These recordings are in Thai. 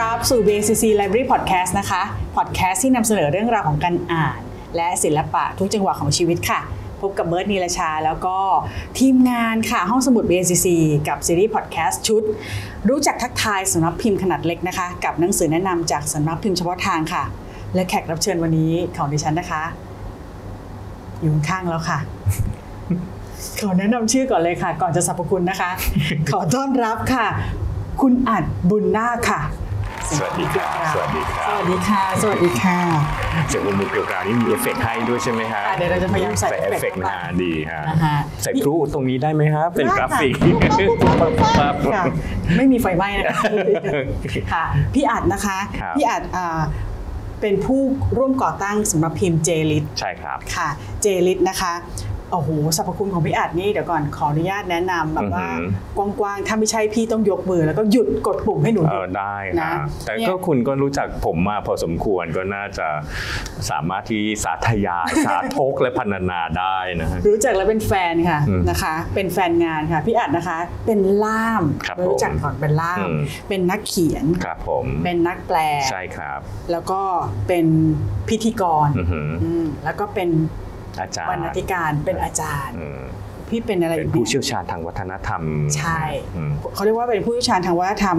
รับสู่ BCC Library Podcast นะคะ Podcast ที่นำเสนอเรื่องราวของการอ่าน และศิลปะทุกจังหวะของชีวิตค่ะ พบกับเบิร์ดนีลชา แล้วก็ทีมงานค่ะ ห้องสมุด BCC กับซีรีส์พอดแคสต์ชุด รู้จักทักทายสำนักพิมพ์ขนาดเล็กนะคะ กับหนังสือแนะนำจากสำนักพิมพ์เฉพาะทางค่ะ และแขกรับเชิญวันนี้ของดิฉันนะคะ อยู่ข้างแล้วค่ะขอแนะนำชื่อก่อนเลยค่ะ ก่อนจะสรรพคุณนะคะ ขอต้อนรับค่ะ คุณอรรถ บุนนาคค่ะ สวัสดีครับสวัสดีครับสวัสดีค่ะ สวัสดีค่ะเสียงมุกเกี่ยวกับนี่มีเอฟเฟกต์ให้ด้วยใช่ไหมฮะอะเดี๋ยวเราจะพยายามใส่เอฟเฟกต์เอฟเฟกต์นะฮะดีฮะนะคะใส่พลุตรงนี้ได้ไหมครับเป็นกราฟิกค่ะไม่มีไฟไหม้นะคะค่ะพี่อรรถนะคะครับพี่อรรถอ่าเป็นผู้ร่วมก่อตั้งสำนักพิมพ์ JLIT ใช่ครับค่ะ JLIT นะคะ โอ้โหสรรพคุณของพี่อัดนี่เดี๋ยวก่อนขออนุญาตแนะนำแบบว่าอือหืกว้างๆ ถ้าไม่ใช่พี่ต้องยกมือแล้วก็หยุดกดปุ่มให้หนูเออได้นะครับแต่เนี่ยก็คุณก็รู้จักผมมาพอสมควรก็น่าจะสามารถที่สาธยายสาทกและพรรณนาได้นะฮะรู้จักแล้วเป็นแฟนค่ะอืมนะคะ เป็นแฟนงานค่ะพี่อัดนะคะ เป็นล่ามครับรู้จักก่อนเป็นล่ามอืมเป็นนักเขียนครับผมเป็นนักแปลใช่ครับ แล้วก็เป็นพิธีกรอือหืออืมแล้วก็เป็น อาจารบรรณาย์ธิการเป็นอาจารย์อืมพี่เป็นอะไรเป็นอีกผู้เนี่ยเชี่ยวชาญทางวัฒนธรรม ใช่อืมเขาเรียกว่าเป็นผู้เชี่ยวชาญทางวัฒนธรรม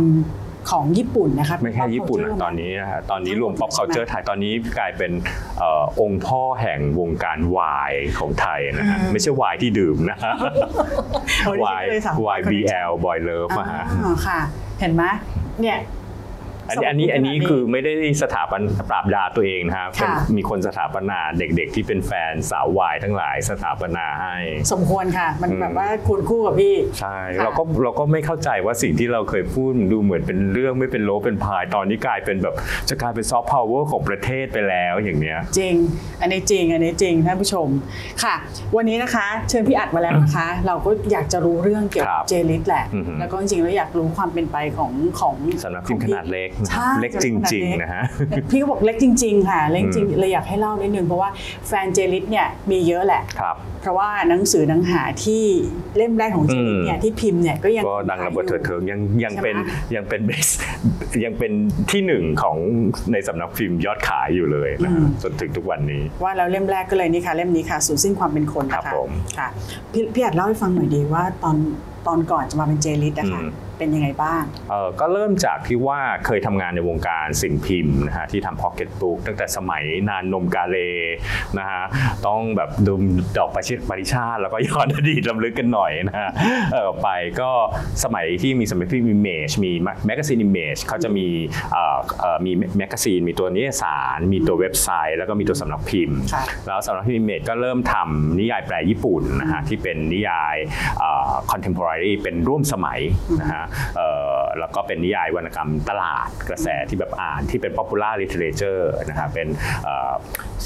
ของญี่ปุ่นนะคะไม่แค่เป็นญี่ปุ่น pop นะ culture ตอนนี้นะฮะตอนนี้รวมทั้งหม pop ดใช่ไหม culture ไทยตอนนี้กลายเป็นเอ่อองค์พ่อแห่งวงการวายของไทยนะฮะอืมไม่ใช่วายที่ดื่มนะฮะเอาดิฉันวายก็เลยสามารถวาย BL Boy Love อ่าอะฮะค่ะ เห็นไหมเนี่ย อันนี้อันนี้อันนี้คือไม่ได้สถาบันปราบยาตัวเองนะครับเป็นค่ะมีคนสถาปนาเด็กๆ ที่เป็นแฟนสาววายทั้งหลายสถาปนาให้ สมควรค่ะ มันอืมแบบว่าควรคู่กับพี่ ใช่ค่ะเราก็เราก็ไม่เข้าใจว่าสิ่งที่เราเคยพูดดูเหมือนเป็นเรื่องไม่เป็นโล้เป็นพายตอนนี้กลายเป็นแบบจะกลายเป็นซอฟต์พาวเวอร์ของประเทศไปแล้วอย่างเนี้ยจริง อันนี้จริงอันนี้จริงท่านผู้ชมค่ะ วันนี้นะคะ เชิญพี่อรรถมาแล้วนะคะ เราก็อยากจะรู้เรื่องเกี่ยวกับ JLIT แหละอือหือแล้วก็จริงๆแล้วอยากรู้ความเป็นไปของของสำนักพิมพ์ขนาดเล็กนะใช่เล็กจริงๆนะฮะพี่ก็บอกเล็กจริง ๆ ค่ะ เล็กจริงเลยอยากให้เล่านิดนึงเพราะว่าแฟนเจลิสเนี่ยมีเยอะแหละครับเพราะว่าหนังสือหนังหาที่เล่มแรกของเจลิสเนี่ยที่พิมพ์เนี่ยก็ยังก็ดังระเบิดเถิดเทิงยังยังใช่ไหมเป็นยังเป็นเบสยังเป็นที่หนึ่งของในสำนักพิมพ์ยอดขายอยู่เลยนะฮะจนถึงทุกวันนี้ ว่าแล้วเล่มแรกก็เลยนี่ค่ะเล่มนี้ค่ะสูญสิ้นความเป็นคนครันะบคะผมค่ะพี่พี่อัดเล่าให้ฟังหน่อยดีว่าตอนตอนก่อนจะมาเป็น JLIT นะคะอืม เป็นยังไงบ้างเอ่อก็เริ่มจากที่ว่าเคยทำงานในวงการสิ่งพิมพ์นะฮะที่ทำพ็อกเก็ตบุ๊กตั้งแต่สมัยนานนมกาเลนะฮะต้องแบบดูดอกประชิดปริชาติ แล้วก็ย้อนอดีตรำลึกกันหน่อยนะฮะเออไปก็สมัยที่มีสมัยที่มี Image มี magazine Image เขาจะมีเอ่อเอ่อมี magazine มีตัวนิตยสาร มีตัวเว็บไซต์ แล้วก็มีตัวสำนักพิมพ์ ค่ะ แล้วสำนักพิมพ์ Image ก็เริ่มทำนิยายแปลญี่ปุ่นนะฮะที่เป็นนิยายคอนเทม p o r a r y เป็นร่วมสมัยนะฮะเอ่อแล้วก็เป็นนิยายวรรณกรรมตลาดกระแสที่แบบอ่านที่เป็น popular literature นะฮะเป็นเอ่อ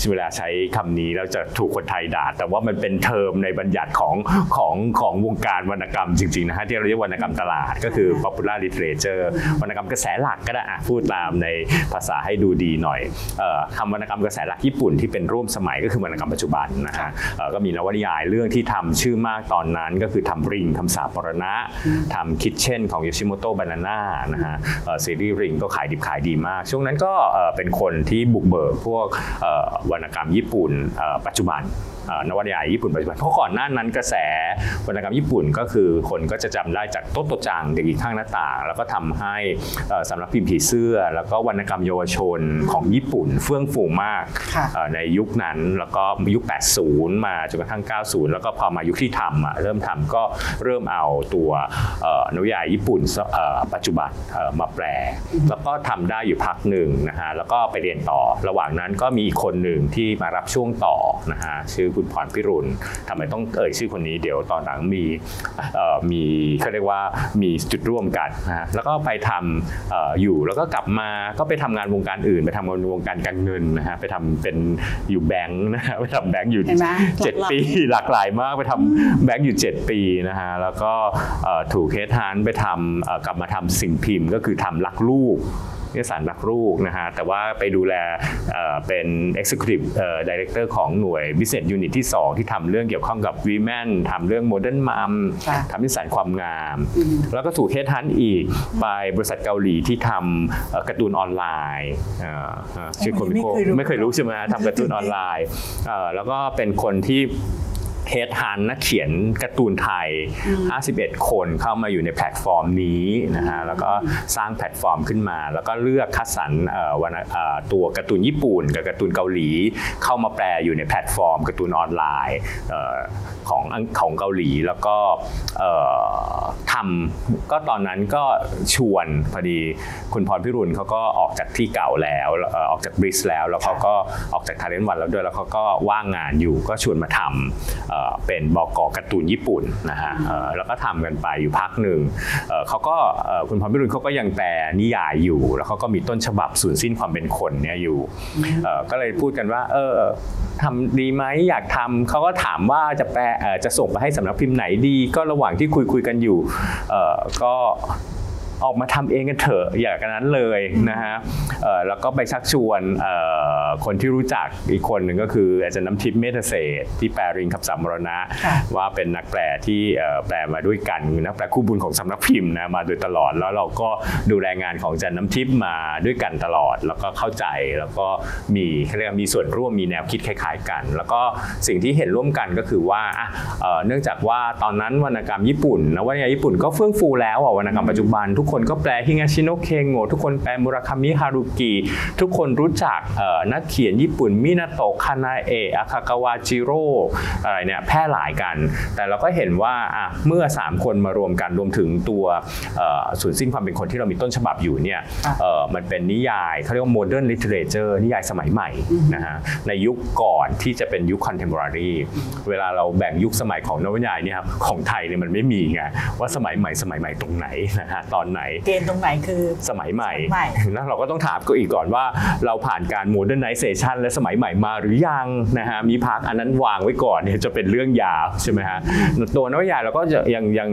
เวลาใช้คำนี้แล้วจะถูกคนไทยด่า แต่ว่ามันเป็นเทอมในบัญญัติของของของวงการวรรณกรรมจริงๆนะฮะที่เราเรียกวรรณกรรมตลาดก็คือ popular literature วรรณกรรมกระแสหลักก็ได้อะพูดตามในภาษาให้ดูดีหน่อยอคำวรรณกรรมกระแสหลักญี่ปุ่นที่เป็นร่วมสมัยก็คือวรรณกรรมปัจจุบันนะฮะก็มีนวนิยายเรื่องที่ทำชื่อมากตอนนั้นก็คือทำริงคำสาปรณะทำคิดเช่นของยูชิโมโตะบานาน่านะฮะซีรีส์ริงก็ขายดิบขายดีมาก ช่วงนั้นก็เป็นคนที่บุกเบิกพวกวรรณกรรมญี่ปุ่นปัจจุบัน นวนิยายญี่ปุ่นปัจจุบันเพราะก่อนหน้านั้นกระแสวรรณกรรมญี่ปุ่นก็คือคนก็จะจำได้จากโต๊ะโตจังเด็กหญิงข้างหน้าต่าง แล้วก็ทำให้สำนักพิมพ์ผีเสื้อ แล้วก็วรรณกรรมเยาวชนของญี่ปุ่นเฟื่องฟูมากในยุคนั้นแล้วก็ยุค 80 มาจนกระทั่ง 90 แล้วก็พอมายุคที่ทำเริ่มทำก็เริ่มเอาตัวนวนิยายญี่ปุ่นปัจจุบันมาแปล แล้วก็ทำได้อยู่พักหนึ่งนะฮะแล้วก็ไปเรียนต่อระหว่างนั้นก็มีอีกคนหนึ่งที่มารับช่วงต่อนะฮะชื่อคุณพรพิรุณทำไมต้องเอ่ยชื่อคนนี้เดี๋ยวตอนหลังมีเอ่อมีเขาเรียกว่ามีจุดร่วมกันนะฮะแล้วก็ไปทำเอ่ออยู่แล้วก็กลับมาก็ไปทำงานวงการอื่น ไปทำงานวงการการเงินนะฮะไปทำเป็นอยู่แบงค์นะฮะไปทำแบงค์อยู่เห็นไหมเจ็ดหลากหลายปีหลากหลายมากไปทำแบงค์อยู่ 7 ปีนะฮะแล้วก็เอ่อถูกเคสฮันไปทำเอ่อกลับมาทำสิ่งพิมพ์ก็คือทำรักลูก นิตยสารรักลูกนะฮะแต่ว่าไปดูแลเอ่อเป็น Executive เอ่อ Director ของหน่วย Business Unit ที่ 2 ที่ทำเรื่องเกี่ยวข้องกับ Women ทำเรื่อง Modern Mom ค่ะทำนิตยสารความงาม แล้วก็ถูก headhunt อีกไปบริษัทเกาหลีที่ทำเอ่อการ์ตูนออนไลน์เอ่อเอ่อชื่อ Comico เคยรู้ไม่เคยรู้ใช่ไหมฮะทำการ์ตูนออนไลน์เอ่อแล้วก็เป็นคนที่ headhunt นักเขียนการ์ตูนไทย 51 คนเข้ามาอยู่ในแพลตฟอร์มนี้นะฮะแล้วก็สร้างแพลตฟอร์มขึ้นมา แล้วก็เลือกคัดสรรเอ่อวรรณเอ่อตัวการ์ตูนญี่ปุ่น กับการ์ตูนเกาหลี เข้ามาแปลอยู่ในแพลตฟอร์มการ์ตูนออนไลน์น์เอ่อของอังของเกาหลีแล้วก็เอ่อทำก็ตอนนั้นก็ชวนพอดีคุณพรพิรุณเขาก็ออกจากที่เก่าแล้วเอ่อออกจากบริสแล้ว แล้วเขาก็ออกจากทาเลนต์วันแล้วด้วยแล้วเขาก็ว่างงานอยู่ก็ชวนมาทำเป็นบกการ์ตูนญี่ปุ่นนะฮะเอ่อแล้วก็ทำกันไปอยู่พักหนึ่งเขาก็คุณพรพิรุณเขาก็ยังแปลนิยายอยู่ แล้วเขาก็มีต้นฉบับสูญสิ้นความเป็นคนเนี่ยอยู่ก็เลยพูดกันว่า เออทำดีไหมอยากทำเขาก็ถามว่าจะแปลจะส่งไปให้สำนักพิมพ์ไหนดี ก็ระหว่างที่คุยคุยกันอยู่ก็ ออกมาทำเองกันเถอะอย่างนั้นเลยนะฮะเอ่อแล้วก็ไปชักชวนเอ่อคนที่รู้จักอีกคนหนึ่งก็คืออาจารย์น้ำทิพย์เมธเศรษฐ์ที่แปลริงคำสามมรณะค่ะว่าเป็นนักแปลที่เอ่อแปลมาด้วยกันนักแปลคู่บุญของสำนักพิมพ์นะมาโดยตลอดแล้วเราก็ดูแลงานของอาจารย์น้ำทิพย์มาด้วยกันตลอด แล้วก็เข้าใจแล้วก็มีเขาเรียกว่ามีส่วนร่วมมีแนวคิดคล้าย ๆ กัน แล้วก็สิ่งที่เห็นร่วมกันก็คือว่าอะเอ่อเนื่องจากว่าตอนนั้นวรรณกรรมญี่ปุ่นนะวรรณกรรมญี่ปุ่นก็เฟื่องฟูแล้วอะวรรณกรรมปัจจุบันทุกคนก็แปลฮิงาชิโนะเคโงะทุกคนแปลมุราคามิฮารุกิทุกคนรู้จักเอ่อนักเขียนญี่ปุ่นมินาโตะคานาเอะอาคากาวาจิโร่อะไรเนี่ยแพร่หลายกัน แต่เราก็เห็นว่าอะเมื่อ 3 คนมารวมกันรวมถึงตัวเอ่อสูญสิ้นความเป็นคนที่เรามีต้นฉบับอยู่เนี่ยค่ะเอ่อมันเป็นนิยายเขาเรียกว่า modern literature นิยายสมัยใหม่นะฮะในยุคก่อนที่จะเป็นยุค contemporary เวลาเราแบ่งยุคสมัยของนวนิยายเนี่ยครับของไทยเนี่ยมันไม่มีไงว่าสมัยใหม่สมัยใหม่ตรงไหนนะฮะตอนไหน เกณฑ์ตรงไหนคือสมัยใหม่สมัยใหม่แล้วเราก็ต้องถามก็อีกก่อนว่า เราผ่านการ modernization และสมัยใหม่มาหรือยังนะฮะมีพักอันนั้นวางไว้ก่อนเนี่ยจะเป็นเรื่องยาวใช่ไหมฮะตัวนวนิยายเราก็จะยังยัง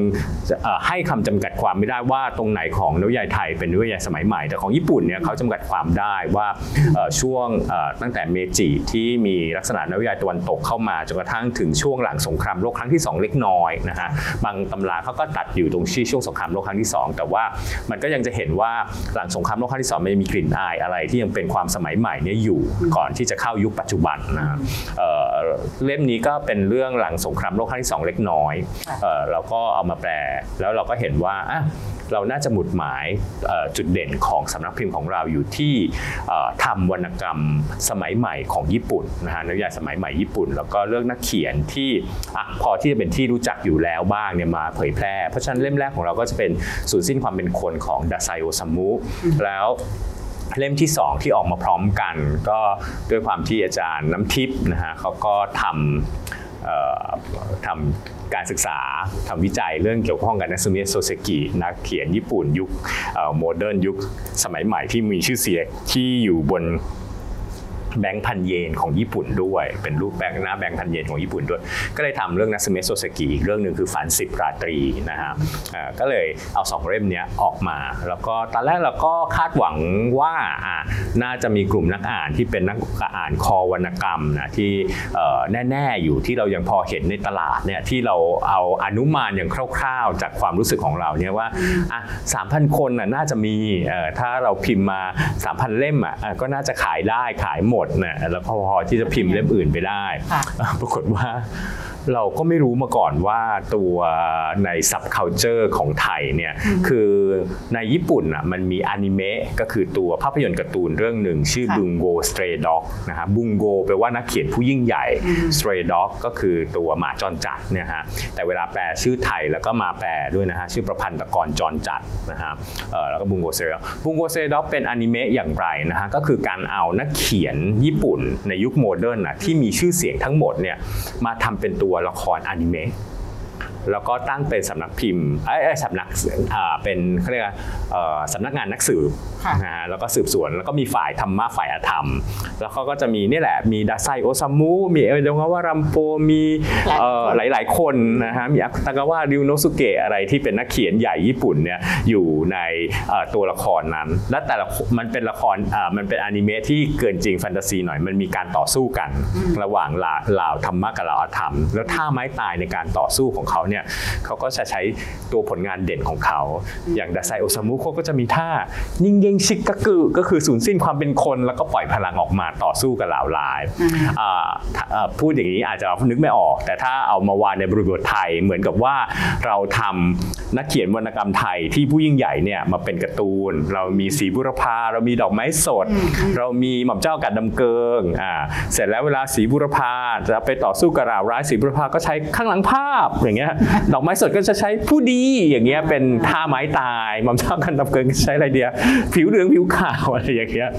จะเอ่อให้คำจำกัดความไม่ได้ว่าตรงไหนของนวนิยายไทยเป็นนวนิยายสมัยใหม่ แต่ของญี่ปุ่นเนี่ยเขาจำกัดความได้ว่าเอ่อช่วงเอ่อตั้งแต่เมจิที่มีลักษณะนวนิยายตะวันตกเข้ามาจนกระทั่งถึงช่วงหลังสงครามโลกครั้งที่สองเล็กน้อยนะฮะบางตำราเขาก็ตัดอยู่ตรงที่ช่วงสงครามโลกครั้งที่สองแต่ว่ามันก็ยังจะเห็นว่าหลังสงครามโลกครั้งที่สองมันยังมีกลิ่นอายอะไรที่ยังเป็นความสมัยใหม่เนี่ยอยู่ก่อนที่จะเข้ายุคปัจจุบันนะฮะเอ่อเล่มนี้ก็เป็นเรื่องหลังสงครามโลกครั้งที่สองเล็กน้อยเอ่อเราก็เอามาแปลแล้วเราก็เห็นว่าอะ เราน่าจะหมุดหมายเอ่อจุดเด่นของสำนักพิมพ์ของเราอยู่ที่เอ่อทำวรรณกรรมสมัยใหม่ของญี่ปุ่นนะฮะนวนิยายสมัยใหม่ญี่ปุ่น แล้วก็เลือกนักเขียนที่อะพอที่จะเป็นที่รู้จักอยู่แล้วบ้างเนี่ยมาเผยแพร่ เพราะฉะนั้นเล่มแรกของเราก็จะเป็นสูญสิ้นความเป็นคนของดาไซโอซามุแล้วเล่มที่ 2 ที่ออกมาพร้อมกัน ก็ด้วยความที่อาจารย์น้ำทิพย์นะฮะเขาก็ทำเอ่อ ทำการศึกษาทำวิจัยเรื่องเกี่ยวข้องกับนัตสึเมะ โซเซกินักเขียนญี่ปุ่นยุค modern ยุคสมัยใหม่ที่มีชื่อเสียงที่อยู่บน แบงค์พันเยนของญี่ปุ่นด้วย เป็นรูปแบงค์หน้าแบงค์พันเยนของญี่ปุ่นด้วย ก็เลยทำเรื่องนัตสึเมะ โซเซกิอีกเรื่องหนึ่งคือฝันสิบราตรีนะฮะก็เลยเอาสองเล่มนี้ออกมา แล้วก็ตอนแรกเราก็คาดหวังว่าอะน่าจะมีกลุ่มนักอ่านที่เป็นนักอ่านคอวรรณกรรมนะที่แน่ๆอยู่ที่เรายังพอเห็นในตลาดเนี่ยที่เราเอาอนุมานอย่างคร่าวๆ จากความรู้สึกของเราเนี่ยว่าอะสามพันคนน่ะน่าจะมีถ้าเราพิมพ์มา 3,000 เล่มอะก็น่าจะขายได้ขายหมดดนะแล้วก็พอที่จะพิมพ์เล่มอื่นไปได้ค่ะปรากฏว่า เราก็ไม่รู้มาก่อนว่าตัวใน subculture ของไทยเนี่ยคือในญี่ปุ่นอะมันมีอนิเมะก็คือตัวภาพยนตร์การ์ตูนเรื่องหนึ่งชื่อค่ะบุงโก Stray Dog นะฮะบุงโกแปลว่านักเขียนผู้ยิ่งใหญ่ Stray Dog ก็คือตัวหมาจรจัดเนี่ยฮะแต่เวลาแปลชื่อไทยแล้วก็มาแปลด้วยนะฮะชื่อประพันธ์ตะกรจรจัดนะฮะเอ่อแล้วก็บุงโกเซรบุงโกเซด็อกเป็นอนิเมะอย่างไรนะฮะก็คือการเอานักเขียนญี่ปุ่นในยุค modern นะที่มีชื่อเสียงทั้งหมดเนี่ยมาทำเป็นตัวละครอนิเมะ แล้วก็ตั้งเป็นสำนักพิมพ์เอ้ยเอ้ยสำนักอ่าเป็นเขาเรียกว่าเอ่อสำนักงานนักสืบค่ะนะฮะแล้วก็สืบสวนแล้วก็มีฝ่ายธรรมะฝ่ายอธรรม แล้วเขาก็จะมีนี่แหละมีดาไซโอซามุมีเอโดงาวะ รัมโปมีเอ่อหลายๆคนนะฮะมีอากุตากาวะริวโนสุเกะอะไรที่เป็นนักเขียนใหญ่ญี่ปุ่นเนี่ยอยู่ในเอ่อตัวละครนั้น และแต่ละมันเป็นละครอ่ามันเป็นอนิเมะที่เกินจริงแฟนตาซีหน่อยมันมีการต่อสู้กัน ระหว่างลาลาวธรรมะกับลาวอธรรม แล้วท่าไม้ตายในการต่อสู้ของเขาเนี่ยเขาก็จะใช้ตัวผลงานเด่นของเขา อย่างดาไซโอซามุเขาก็จะมีท่านิ่งเยงชิกกะกุก็คือสูญสิ้นความเป็นคนแล้วก็ปล่อยพลังออกมาต่อสู้กับเหล่าลายอ่าถ้าเอ่อพูดอย่างนี้อาจจะนึกไม่ออก แต่ถ้าเอามาวางในบริบทไทยเหมือนกับว่าเราทำนักเขียนวรรณกรรมไทยที่ผู้ยิ่งใหญ่เนี่ยมาเป็นการ์ตูน เรามีสีบุรพาเรามีดอกไม้สด เรามีหม่อมเจ้ากัดดำเกิงอ่าเสร็จแล้วเวลาสีบุรพาจะไปต่อสู้กับราวร้ายสีบุรพาก็ใช้ข้างหลังภาพอย่างเงี้ยดอกไม้สดก็จะใช้ผู้ดีอย่างเงี้ยเป็นท่าไม้ตายหม่อมเจ้ากัดดำเกิงใช้อะไรเดียวผิวเหลืองผิวขาวอะไรอย่างเงี้ย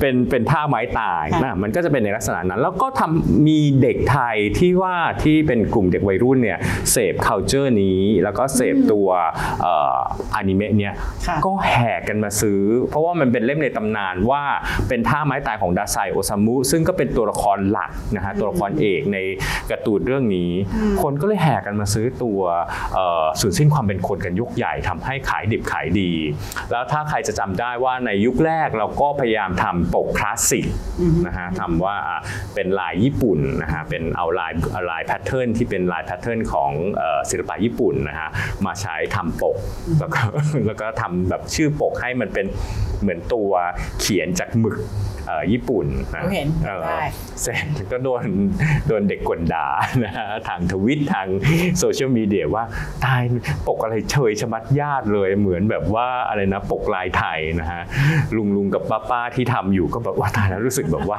เป็นเป็นท่าไม้ตายนะมันก็จะเป็นในลักษณะนั้น แล้วก็ทำมีเด็กไทยที่ว่าที่เป็นกลุ่มเด็กวัยรุ่นเนี่ยเสพ culture นี้แล้วก็เสพตัวเอ่ออนิเมะเนี่ยค่ะก็แห่กันมาซื้อ เพราะว่ามันเป็นเล่มในตำนานว่าเป็นท่าไม้ตายของดาไซโอซามุซึ่งก็เป็นตัวละครหลักนะฮะตัวละครเอกในการ์ตูนเรื่องนี้ คนก็เลยแห่กันมาซื้อตัวเอ่อสูญสิ้นความเป็นคนกันยกใหญ่ทำให้ขายดิบขายดี แล้วถ้าใครจะจำได้ว่าในยุคแรกเราก็พยายามทำปกคลาสสิกนะฮะทำว่าอะเป็นลายญี่ปุ่นนะฮะเป็นเอาลายเอาลายแพทเทิร์นที่เป็นลายแพทเทิร์นของเอ่อศิลปะญี่ปุ่นนะฮะมาใช้ทำปกแล้วก็แล้วก็ทำแบบชื่อปกให้มันเป็นเหมือนตัวเขียนจากหมึกเอ่อ ญี่ปุ่นนะเราเห็นออได้เสร็จก็โดนโดนเด็กกลด่านะฮะทางทวิตทางโซเชียลมีเดียว่าตายปกอะไรเฉยชะมัดญาติเลยเหมือนแบบว่าอะไรนะปกลายไทยนะฮะลุงลุงกับป้าป้าที่ทำอยู่ก็แบบว่าตายแล้วรู้สึกแบบว่า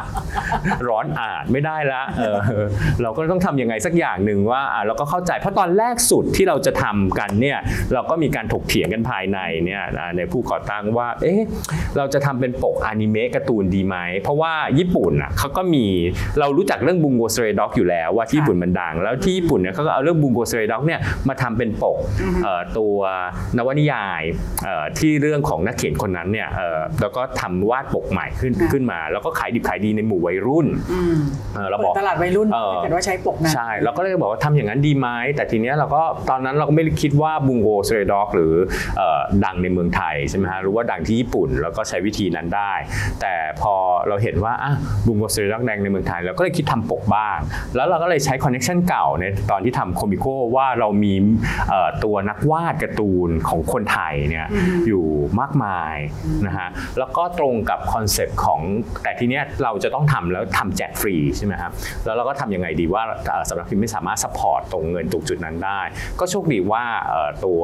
ร้อนอาดไม่ได้ละเออเราก็ต้องทำยังไงสักอย่างหนึ่งว่าอะเราก็เข้าใจเพราะตอนแรกสุดที่เราจะทำกันเนี่ยเราก็มีการถกเถียงกันภายในเนี่ยอะในผู้ก่อตั้งว่าเอ๊ะเราจะทำเป็นปกอนิเมะการ์ตูนดีไหมเพราะว่าญี่ปุ่นอะเขาก็มีเรารู้จักเรื่องบุงโกสเรด็อกอยู่แล้วว่าที่ญี่ปุ่นมันดัง แล้วที่ญี่ปุ่นเนี่ยเขาก็เอาเรื่องบุงโกสเรด็อกเนี่ยมาทำเป็นปกเอ่อตัวนวนิยายเอ่อที่เรื่องของนักเขียนคนนั้นเนี่ยเอ่อแล้วก็ทำวาดปกใหม่ขึ้นค่ะขึ้นมา แล้วก็ขายดิบขายดีในหมู่วัยรุ่นอืมเออเราเปิบดอกตลาดวัยรุ่นเออถ้าเกิดว่าใช้ปกนั้นใช่เราก็เลยบอกว่าทำอย่างนั้นดีไหมแต่ทีเนี้ยเราก็ตอนนั้นเราก็ไม่ได้คิดว่าบุงโกสเรด็อกหรือเอ่อดังในเมืองไทยใช่ไหมฮะหรือว่าดังที่ญี่ปุ่นแล้วก็ใช้วิธีนั้นได้ แต่พอเราเห็นว่าอะบุงโกสเรด็อกดังในเมืองไทยเราก็เลยคิดทำปกบ้าง แล้วเราก็เลยใช้ connection เก่าในตอนที่ทำ Comico ว่าเรามีเอ่อตัวนักวาดการ์ตูนของคนไทยเนี่ยอยู่มากมายนะฮะแล้วก็ตรงกับคอนเซปต์ของแต่ทีเนี้ยเราจะต้องทำแล้วทำแจกฟรีใช่ไหมครับแล้วเราก็ทำยังไงดีว่าเอ่อสำนักพิมพ์ไม่สามารถ support ตรงเงินตรงจุดนั้นได้ ก็โชคดีว่าเอ่อตัว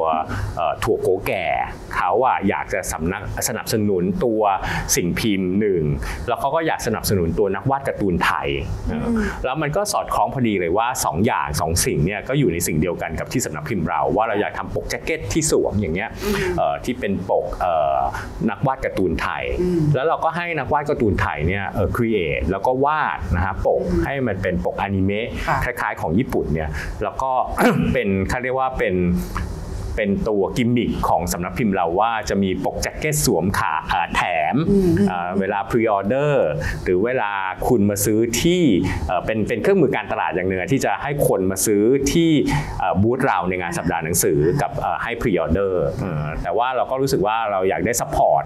เอ่อถั่วโกแก่เขาอะอยากจะสำนักสนับสนุนตัวสิ่งพิมพ์หนึ่งแล้วเขาก็อยากสนับสนุนตัวนักวาดการ์ตูนไทยเออแล้วมันก็สอดคล้องพอดีเลยว่าสองอย่างสองสิ่งเนี่ยก็อยู่ในสิ่งเดียวกันกับที่สำนักพิมพ์เรา ว่าเราอยากทำปกแจ็คเก็ตที่สวมอย่างเงี้ยเอ่อที่เป็นปกเอ่อนักวาดการ์ตูนไทย แล้วเราก็ให้นักวาดการ์ตูนไทยเนี่ยเอ่อ create แล้วก็วาดนะฮะปกให้มันเป็นปกอนิเมะค่ะคล้ายๆของญี่ปุ่นเนี่ยแล้วก็เป็นเขาเรียกว่าเป็น เป็นตัวกิมมิคของสำนักพิมพ์เราว่าจะมีปกแจ็คเก็ตสวมขาอ่าแถมอ่าเวลา pre-order หรือเวลาคุณมาซื้อที่เอ่อเป็นเป็นเครื่องมือการตลาดอย่างหนึ่งอะที่จะให้คนมาซื้อที่เอ่อบูธเราในงานสัปดาห์หนังสือกับเอ่อให้ pre-order แต่ว่าเราก็รู้สึกว่าเราอยากได้ support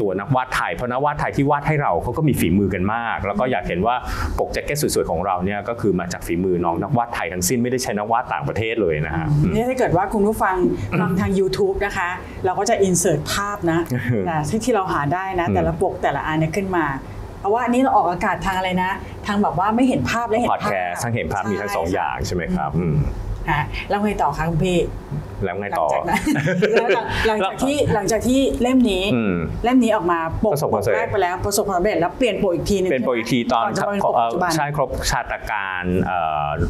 ตัวนักวาดไทยเพราะนักวาดไทยที่วาดให้เราเขาก็มีฝีมือกันมาก แล้วก็อยากเห็นว่าปกแจ็คเก็ตสวยๆของเราเนี่ยก็คือมาจากฝีมือน้องนักวาดไทยทั้งสิ้นไม่ได้ใช้นักวาดต่างประเทศเลยนะฮะนี่ถ้าเกิดว่าคุณผู้ฟังฟังทาง YouTube นะคะ เราก็จะอินเสิร์ตภาพนะนะที่ที่เราหาได้นะ แต่ละปกแต่ละอันเนี่ยขึ้นมาเพราะว่าอันนี้เราออกอากาศทางอะไรนะ ทางแบบว่าไม่เห็นภาพและเห็นพอดภาพแคสต์ทั้งเห็นภาพมีทั้งสองอย่างใช่ไหมครับอืมฮะแล้วไงต่อคะคุณพี่ แล้วไงหลัต่อจากนั้นแล้วหลังหลังจากที่หลังจากที่เล่มนี้อืมเล่มนี้ออกมาปกประสบปความกสำเร็จแรกไปแล้วประสบความสำเร็จแล้วเปลี่ยนปกอีกทีหนึงเป็นโปรอีกทีตอนจะมาเป็นปกเอ่ปัอจจุบันใช่ครบชาตการ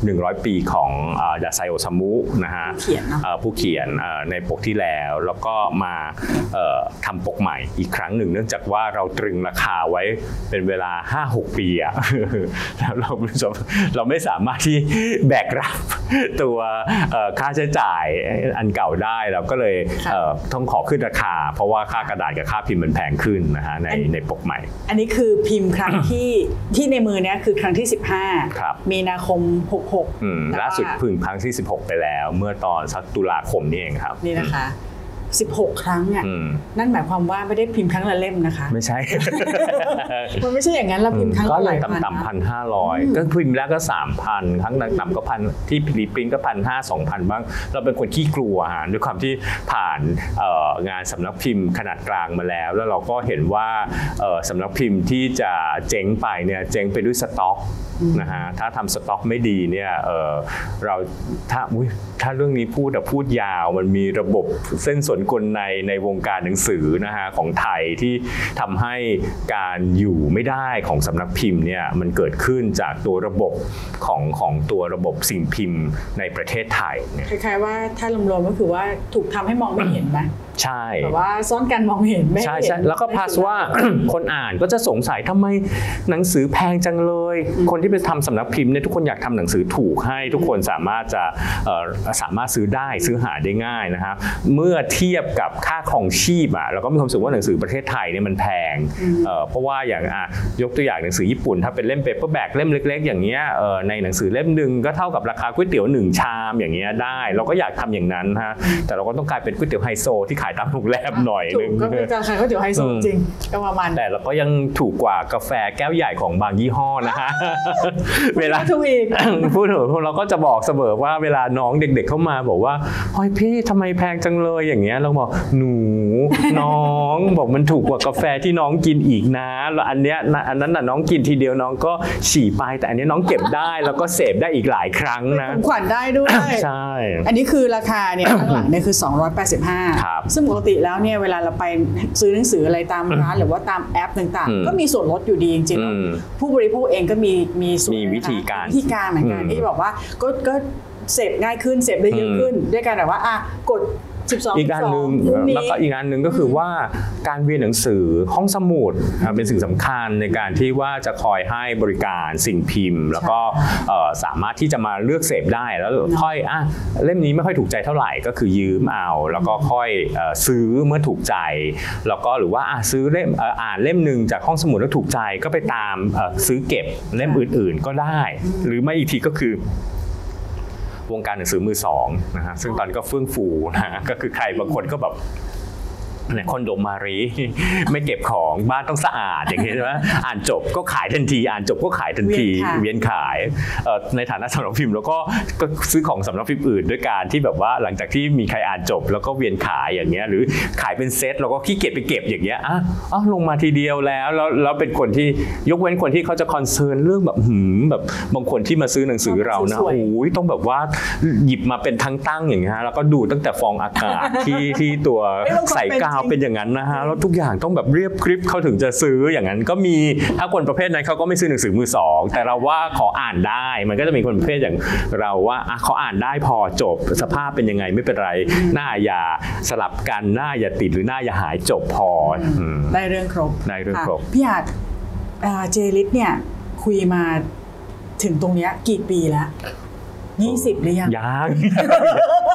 หนึ่งร้อยปีของเอ่อยาไซโอซามุนะฮะผู้เขียนเนอะเอ่อผู้เขียนเอ่อในปกที่แล้วแล้วก็มาเอ่อทำปกใหม่อีกครั้งหนึ่ง เนื่องจากว่าเราตรึงราคาไว้เป็นเวลา 5-6 ปีอะแล้วเราเราไม่สามารถที่แบกรับตัวเอ่อค่าใช้จ่ายอันเก่าได้เราก็เลยค่ะเอ่อต้องขอขึ้นราคา เพราะว่าค่ากระดาษกับค่าพิมพ์มันแพงขึ้นนะฮะในอันในปกใหม่ อันนี้คือพิมพ์ครั้งที่ที่ในมือเนี้ยคือครั้งที่ครับ15มีนาคม 66อืมแต่ล่าสุดว่เพึ่งครั้งที่ 16 ไปแล้ว เมื่อตอนสักตุลาคมนี่เองครับนี่นะคะ 16 ครั้งอะอืมนั่นหมายความว่าไม่ได้พิมพ์ครั้งละเล่มนะคะ ไม่ใช่ มันไม่ใช่อย่างนั้นเราพิมพ์ครั้งก็ละหเลลายยพันต่ำๆนะพันห้าร้อยก็พิมพ์แล้วก็สามพันครั้งต่ำๆก็พันที่ฟิลิปปินส์ก็พันห้าสองพันบ้าง เราเป็นคนขี้กลัวฮะด้วยความที่ผ่านเอ่องานสำนักพิมพ์ขนาดกลางมาแล้ว แล้วเราก็เห็นว่าเอ่อสำนักพิมพ์ที่จะเจ๊งไปเนี่ยเจ๊งไปด้วยสต็อก นะฮะถ้าทำสต็อกไม่ดีเนี่ยเอ่อเราถ้าอุ๊ยถ้าเรื่องนี้พูดแต่พูดยาวมันมีระบบเส้นสนกลในในวงการหนังสือนะฮะของไทยที่ทำให้การอยู่ไม่ได้ของสำนักพิมพ์เนี่ยมันเกิดขึ้นจากตัวระบบของของตัวระบบสิ่งพิมพ์ในประเทศไทยเนี่ยคล้ายๆว่าถ้ารวมๆก็คือว่าถูกทำให้มองไม่เห็นไหมใช่แบบว่าซ่อนการมองไม่เห็นไม่ให้ใช่เห็นใช่แล้วก็พาสว่าคนอ่านก็จะสงสัยทำไมหนังสือแพงจังเลย คนที่ไปทำสำนักพิมพ์เนี่ยทุกคนอยากทำหนังสือถูกให้ ทุกคนสามารถจะเอ่อสามารถซื้อได้ซื้อหาได้ง่ายนะครับเมื่อเทียบกับค่าครองชีพอะเราก็มีความรู้สึกว่าหนังสือประเทศไทยเนี่ยมันแพงเอ่อเพราะว่าอย่างอะยกตัวอย่างหนังสือญี่ปุ่น ถ้าเป็นเล่ม paperback เล่มเล็ก ๆ อย่างเงี้ยเอ่อในหนังสือเล่มหนึ่งก็เท่ากับราคาก๋วยเตี๋ยวหนึ่งชามอย่างเงี้ยได้ เราก็อยากทำอย่างนั้นฮะแต่เราก็ต้องกลายเป็นก๋วยเตี๋ยวไฮโซที่ขายตามโรงแรมหน่อยถูนึกงก็เป็นการขายก๋วยเตี๋ยวไฮโซอืมจริงก็ประมาณแต่เราก็ยังถูกกว่ากาแฟแก้วใหญ่ของบางยี่ห้อนะฮะเวลาถูกอีกพูดถึงเราก็จะบอกเสมอว่าเวลาน้องเด็ก ๆ เข้ามาบอกว่าเฮ้ยพี่ทำไมแพงจังเลยอย่างเงี้ยเราบอกหนูน้องบอกมันถูกกว่ากาแฟที่น้องกินอีกนะแล้วอันเนี้ยนะอันนั้นน่ะน้องกินทีเดียวน้องก็ฉี่ไปแต่อันนี้น้องเก็บได้แล้วก็เสพได้อีกหลายครั้งนะของขวัญได้ด้วยใช่อันนี้คือราคาเนี่ยข้างหลังเนี่ยคือ 285ครับซึ่งปกติแล้วเนี่ยเวลาเราไปซื้อหนังสืออะไรตามร้านหรือว่าตามแอปต่างอืมๆก็มีส่วนลดอยู่ดีจริงๆอืมผู้บริโภคเองก็มีมีส่วนมีวิธีการวิธีการเหมือนกันอืมที่บอกว่าก็ก็เสพง่ายขึ้นเสพได้เยอะอืมขึ้น ด้วยการแบบว่าอะกด 12อีกอันหนึ่งพรุ่งนี้ แล้วก็อีกอันหนึ่งก็คือว่าการเรียนหนังสือห้องสมุดอะเป็นสิ่งสำคัญในการที่ว่าจะคอยให้บริการสิ่งพิมพ์ แล้วก็เอ่อสามารถที่จะมาเลือกเสพได้แล้วค่อยอะเล่มนี้ไม่ค่อยถูกใจเท่าไหร่ก็คือยืมเอา แล้วก็ค่อยเอ่อซื้อเมื่อถูกใจ แล้วก็หรือว่าอะซื้อเล่มเอ่ออ่านเล่มหนึ่งจากห้องสมุดแล้วถูกใจก็ไปตามเอ่อซื้อเก็บเล่มอื่นๆก็ได้ หรือไม่อีกทีก็คือ วงการหนังสือมือสองนะฮะซึ่งตอนนี้ก็เฟื่องฟูนะฮะก็คือใครบางคนก็แบบ คอนโดมารีไม่เก็บของบ้านต้องสะอาดอย่างนี้ใช่ไหมอ่านจบก็ขายทันที อ่านจบก็ขายทันที เวียนขายเวียนขายเอ่อในฐานะสำนักพิมพ์แล้วก็ก็ซื้อของสำนักพิมพ์อื่น ด้วยการที่แบบว่าหลังจากที่มีใครอ่านจบ แล้วก็เวียนขายอย่างเงี้ยหรือขายเป็นเซตแล้วก็ขี้เกียจไปเก็บอย่างเงี้ยอะอ๋อลงมาทีเดียวแล้วแล้วแล้วเป็นคนที่ยกเว้นคนที่เขาจะคอนเซิร์นเรื่องแบบหืมแบบบางคนที่มาซื้อหนังสือเรานะสวยโอ้ยต้องแบบว่าหยิบมาเป็นทั้งตั้งอย่างเงี้ยฮะแล้วก็ดูตั้งแต่ฟองอากาศที่ที่ตัวเอ้ยบางคนใส่กาวเป็นจริงเป็นอย่างนั้นนะฮะแล้วทุกอย่างต้องแบบเรียบกริบเขาถึงจะซื้ออย่างนั้น ก็มีถ้าคนประเภทนั้นเขาก็ไม่ซื้อหนังสือมือสองแต่เราว่าขออ่านได้ มันก็จะมีคนประเภทอย่างเราว่าอะเขาอ่านได้พอจบสภาพเป็นยังไงไม่เป็นไร หน้าอย่าสลับกันหน้าอย่าติดหรือหน้าอย่าหายจบพออืมได้เรื่องครบได้เรื่องครบะพี่อาจเอ่อเจลิสเนี่ยคุยมาถึงตรงเนี้ยกี่ปีแล้ว ยี่สิบหรือยังยัง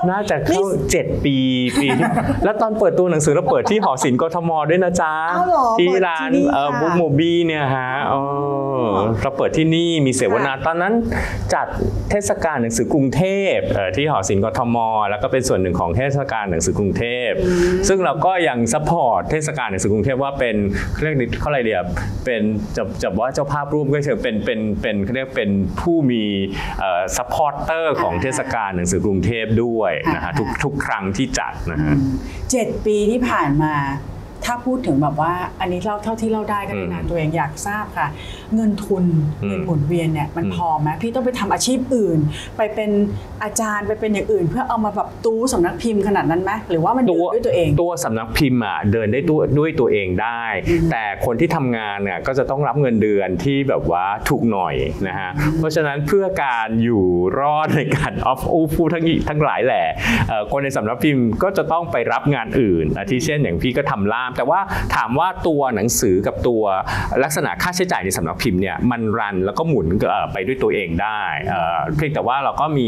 น่าจะเข้าเจ็ดปีปีที่แล้วตอนเปิดตัวหนังสือเราเปิดที่หอศิลป์กทมด้วยนะจ๊ะอ้าวเหรอที่เปิดที่ร้านนี่เอ่อค่ะ บุ๊กโมบี้เนี่ยฮะเออเราเปิดที่นี่มีเสวนาค่ะตอนนั้นจัดเทศกาลหนังสือกรุงเทพเอ่อที่หอศิลป์กทม แล้วก็เป็นส่วนหนึ่งของเทศกาลหนังสือกรุงเทพ ซึ่งเราก็ยัง support เทศกาลหนังสือกรุงเทพว่าเป็นเขาเรียกเขาอะไรเดียเป็นจะจะว่าเจ้าภาพร่วมก็เชิงเป็นเป็นเป็นเขาเรียกเป็นผู้มี supporter ของเทศกาลหนังสือกรุงเทพด้วยนะฮะทุกทุกครั้งที่จัดนะฮะเจ็ดปีที่ผ่านมาถ้าพูดถึงแบบว่าอันนี้เล่าเท่าที่เล่าได้ก็ได้นะอืมตัวเองอยากทราบค่ะเงินทุนอืมเงินหมุนเวียนเนี่ยมันอืมพอไหมพี่ต้องไปทำอาชีพอื่น ไปเป็นอาจารย์ไปเป็นอย่างอื่น เพื่อเอามาแบบตู้สำนักพิมพ์ขนาดนั้นไหมหรือว่ามันเดินด้วยตัวเอง ตัวสำนักพิมพ์อะเดินได้ด้วยด้วยตัวเองได้ แต่คนที่ทำงานเนี่ยก็จะต้องรับเงินเดือนที่แบบว่าถูกหน่อยนะฮะเพราะฉะนั้นเพื่อการอยู่รอดในการออฟอูฟูทั้งทั้งหลายแหละเอ่อคนในสำนักพิมพ์ก็จะต้องไปรับงานอื่นอาทิเช่นอย่างพี่ก็ทำล่าม แต่ว่าถามว่าตัวหนังสือกับตัวลักษณะค่าใช้จ่ายในสำนักพิมพ์เนี่ยมัน run แล้วก็หมุนเอ่อไปด้วยตัวเองได้เอ่อเพียงแต่ว่าเราก็มี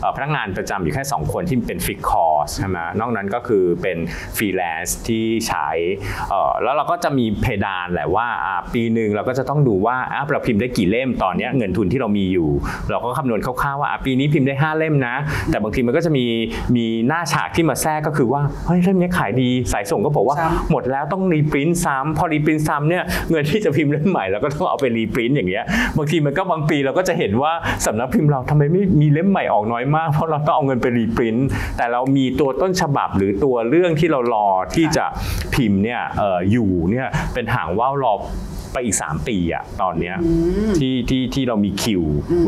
เอ่อพนักงานประจำอยู่แค่ 2 คนที่เป็นฟิกคอร์สใช่ไหมนอกนั้นก็คือเป็นฟรีแลนซ์ที่ใช้เอ่อแล้วเราก็จะมีเพดานแหละว่าอ่าปีหนึ่งเราก็จะต้องดูว่าอะเราพิมพ์ได้กี่เล่มตอนเนี้ยเงินทุนที่เรามีอยู่ เราก็คำนวณคร่าวๆว่าอะปีนี้พิมพ์ได้ 5 เล่มนะ แต่บางทีมันก็จะมีมีหน้าฉากที่มาแทรกก็คือว่าเฮ้ยเล่มนี้ขายดีสายส่งก็บอกว่าซ้ำหมดแล้วต้องรีปรินต์ซ้ำพอรีปรินต์ซ้ำเนี่ยเงินที่จะพิมพ์เล่มใหม่เราก็ต้องเอาไปรีปรินต์อย่างเงี้ยบางทีมันก็บางปีเราก็จะเห็นว่าสำนักพิมพ์เราทำไมไม่มีเล่มใหม่ออกน้อยมาก เพราะเราต้องเอาเงินไปรีปรินต์แต่เรามีตัวต้นฉบับหรือตัวเรื่องที่เรารอที่จะพิมพ์เนี่ยอออยู่เนี่ยเป็นหางว่าวรอ ไปอีก 3 ปีอะตอนเนี้ยที่ที่ที่เรามีคิว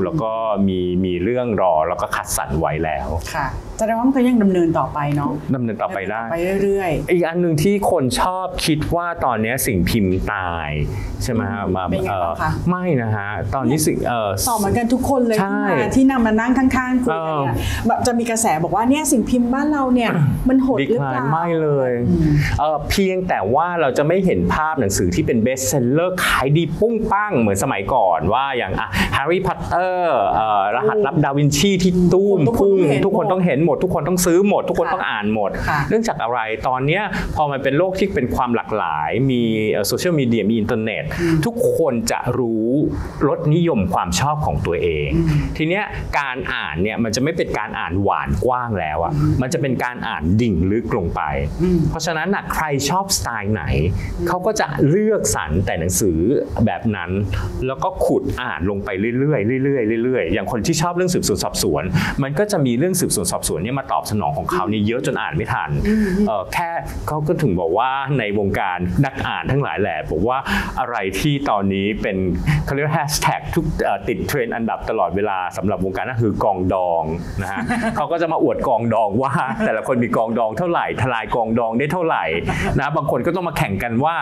แล้วก็มีมีเรื่องรอแล้วก็คัดสรรไว้แล้วค่ะแสดงว่ามันก็ยังดำเนินต่อไปเนาะดำเนินต่อไปได้ไปเรื่อยอีกอันหนึ่งที่คนชอบคิดว่าตอนนี้สิ่งพิมพ์ตาย ใช่ไหมฮะมาเป็นไงเอ่อบ้างคะไม่นะฮะตอนนี้สิ่งเออๆตอบเหมือนกันทุกคนเลยใช่ที่มาที่นำมานั่งข้างๆคุยกันเนี่ยแบบจะมีกระแสบอกว่าเนี่ยสิ่งพิมพ์บ้านเราเนี่ยมันหดดีหรือคลาเปยล่าไม่เลยเออเพียงแต่ว่าเราจะไม่เห็นภาพหนังสือที่เป็น bestseller ขายดีปุ้งปังเหมือนสมัยก่อนว่าอย่างอะแฮร์รี่พอตเตอร์รหัสลับดาวินชีที่ตู้มทุกคนพุ่งต้องเห็นทุกคนต้องเห็นหมด ทุกคนต้องซื้อหมด ทุกคนค่ะต้องอ่านหมดค่ะเนื่องจากอะไรตอนเนี้ยพอมันเป็นโลกที่เป็นความหลากหลาย มีโซเชียลมีเดียมีอินเทอร์เน็ต ทุกคนจะรู้รสนิยมความชอบของตัวเอง ทีเนี้ยการอ่านเนี่ยมันจะไม่เป็นการอ่านหว่านกว้างแล้วอะมันจะเป็นการอ่านดิ่งลึกลงไป เพราะฉะนั้นนะใครชอบสไตล์ไหนเขาก็จะเลือกสรรแต่หนังสือแบบนั้น แล้วก็ขุดอ่านลงไปเรื่อยๆเรื่อยๆเรื่อยๆอย่างคนที่ชอบเรื่องสืบสวนสอบสวน มันก็จะมีเรื่องสืบสวนสอบสวนเนี่ยมาตอบสนองของเขาเนี่ยเยอะจนอ่านไม่ทันเอ่อแค่เขาก็ถึงบอกว่าในวงการนักอ่านทั้งหลายแหละบอกว่าอะไรที่ตอนนี้เป็นเขาเรียกว่าแฮชแท็กทุกเอ่อติดเทรนด์อันดับตลอดเวลาสำหรับวงการนั่นคือกองดองนะฮะเขาก็จะมาอวดกองดองว่า แต่ละคนมีกองดองเท่าไหร่ทลายกองดองได้เท่าไหร่นะบางคนก็ต้องมาแข่งกันว่า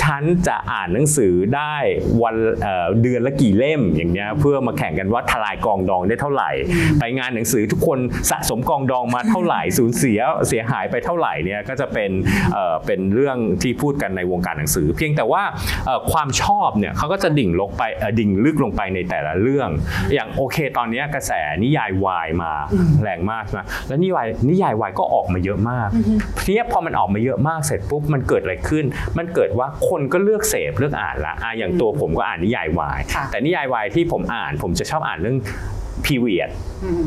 ฉันจะอ่านหนังสือได้วันเอ่อเดือนละกี่เล่มอย่างเงี้ยเพื่อมาแข่งกันว่าทลายกองดองได้เท่าไหร่ ไปงานหนังสือทุกคนสะสมกองดองมาเท่าไหร่สูญเสียเสียหายไปเท่าไหร่เนี่ยก็จะเป็นเอ่อเป็นเรื่องที่พูดกันในวงการหนังสือ เพียงแต่ว่าเอ่อความชอบเนี่ยเขาก็จะดิ่งลงไปเอ่อดิ่งลึกลงไปในแต่ละเรื่อง อย่างโอเค ตอนเนี้ยกระแสนิยายวายมาแรงมากใช่ไหมแล้วนิยายนิยายวายก็ออกมาเยอะมากทีเนี้ยพอมันออกมาเยอะมากเสร็จปุ๊บมันเกิดอะไรขึ้น มันเกิดว่าคนก็เลือกเสพเลือกอ่านละอะอย่างตัวผมก็อ่านนิยายวายค่ะแต่นิยายวายที่ผมอ่านผมจะชอบอ่านเรื่อง period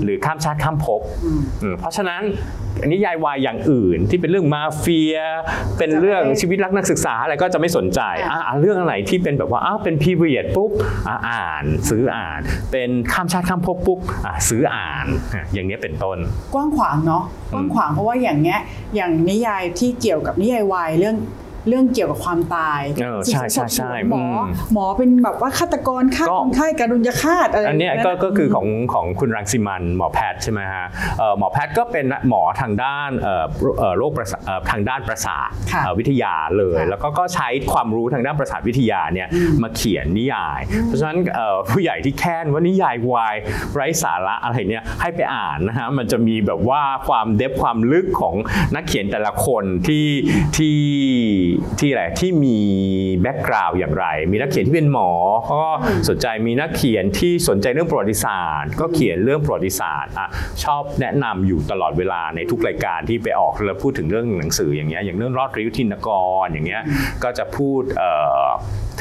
หรือข้ามชาติข้ามภพอืมเพราะฉะนั้นนิยายวายอย่างอื่นที่เป็นเรื่องมาเฟีย เป็นเรื่องชีวิตรักนักศึกษาอะไรก็จะไม่สนใจอะอะเรื่องอะไรที่เป็นแบบว่าอ้าวเป็น period ปุ๊บอะอ่านซื้ออ่าน เป็นข้ามชาติข้ามภพปุ๊บอะซื้ออ่านอะอย่างเนี้ยเป็นต้น กว้างขวางเนาะกว้างขวางเพราะว่าอย่างเงี้ยอย่างนิยายที่เกี่ยวกับนิยายวายเรื่อง เรื่องเกี่ยวกับความตายเออใช่ใช่ใช่หมออมหมอเป็นแบบว่าฆาตกรฆ่าก็คนไข้การุญยฆาตอะไรอันเนี้ยแบบก็ก็คือของของคุณรังสิมันหมอแพทย์ใช่ไหมฮะเอ่อหมอแพทย์ก็เป็นหมอทางด้านเอ่อเอ่อโรคประสาทเอ่อทางด้านประสาทค่ะเอ่อวิทยาเลยค่ะแล้วก็ก็ใช้ความรู้ทางด้านประสาทวิทยาเนี่ยมาเขียนนิยาย เพราะฉะนั้นเอ่อผู้ใหญ่ที่แค้นว่านิยายวายไร้สาระอะไรเนี่ยให้ไปอ่านนะฮะมันจะมีแบบว่าความ deep ความลึกของนักเขียนแต่ละคนที่ที่ที่อะไรที่มี background อย่างไร มีนักเขียนที่เป็นหมอเขาก็สนใจมีนักเขียนที่สนใจเรื่องประวัติศาสตร์ ก็เขียนเรื่องประวัติศาสตร์อะชอบแนะนำอยู่ตลอดเวลาในทุกรายการที่ไปออกแล้วพูดถึงเรื่องหนังสืออย่างเงี้ยอย่างเรื่องรอดริ้วทินกรอย่างเงี้ยก็จะพูด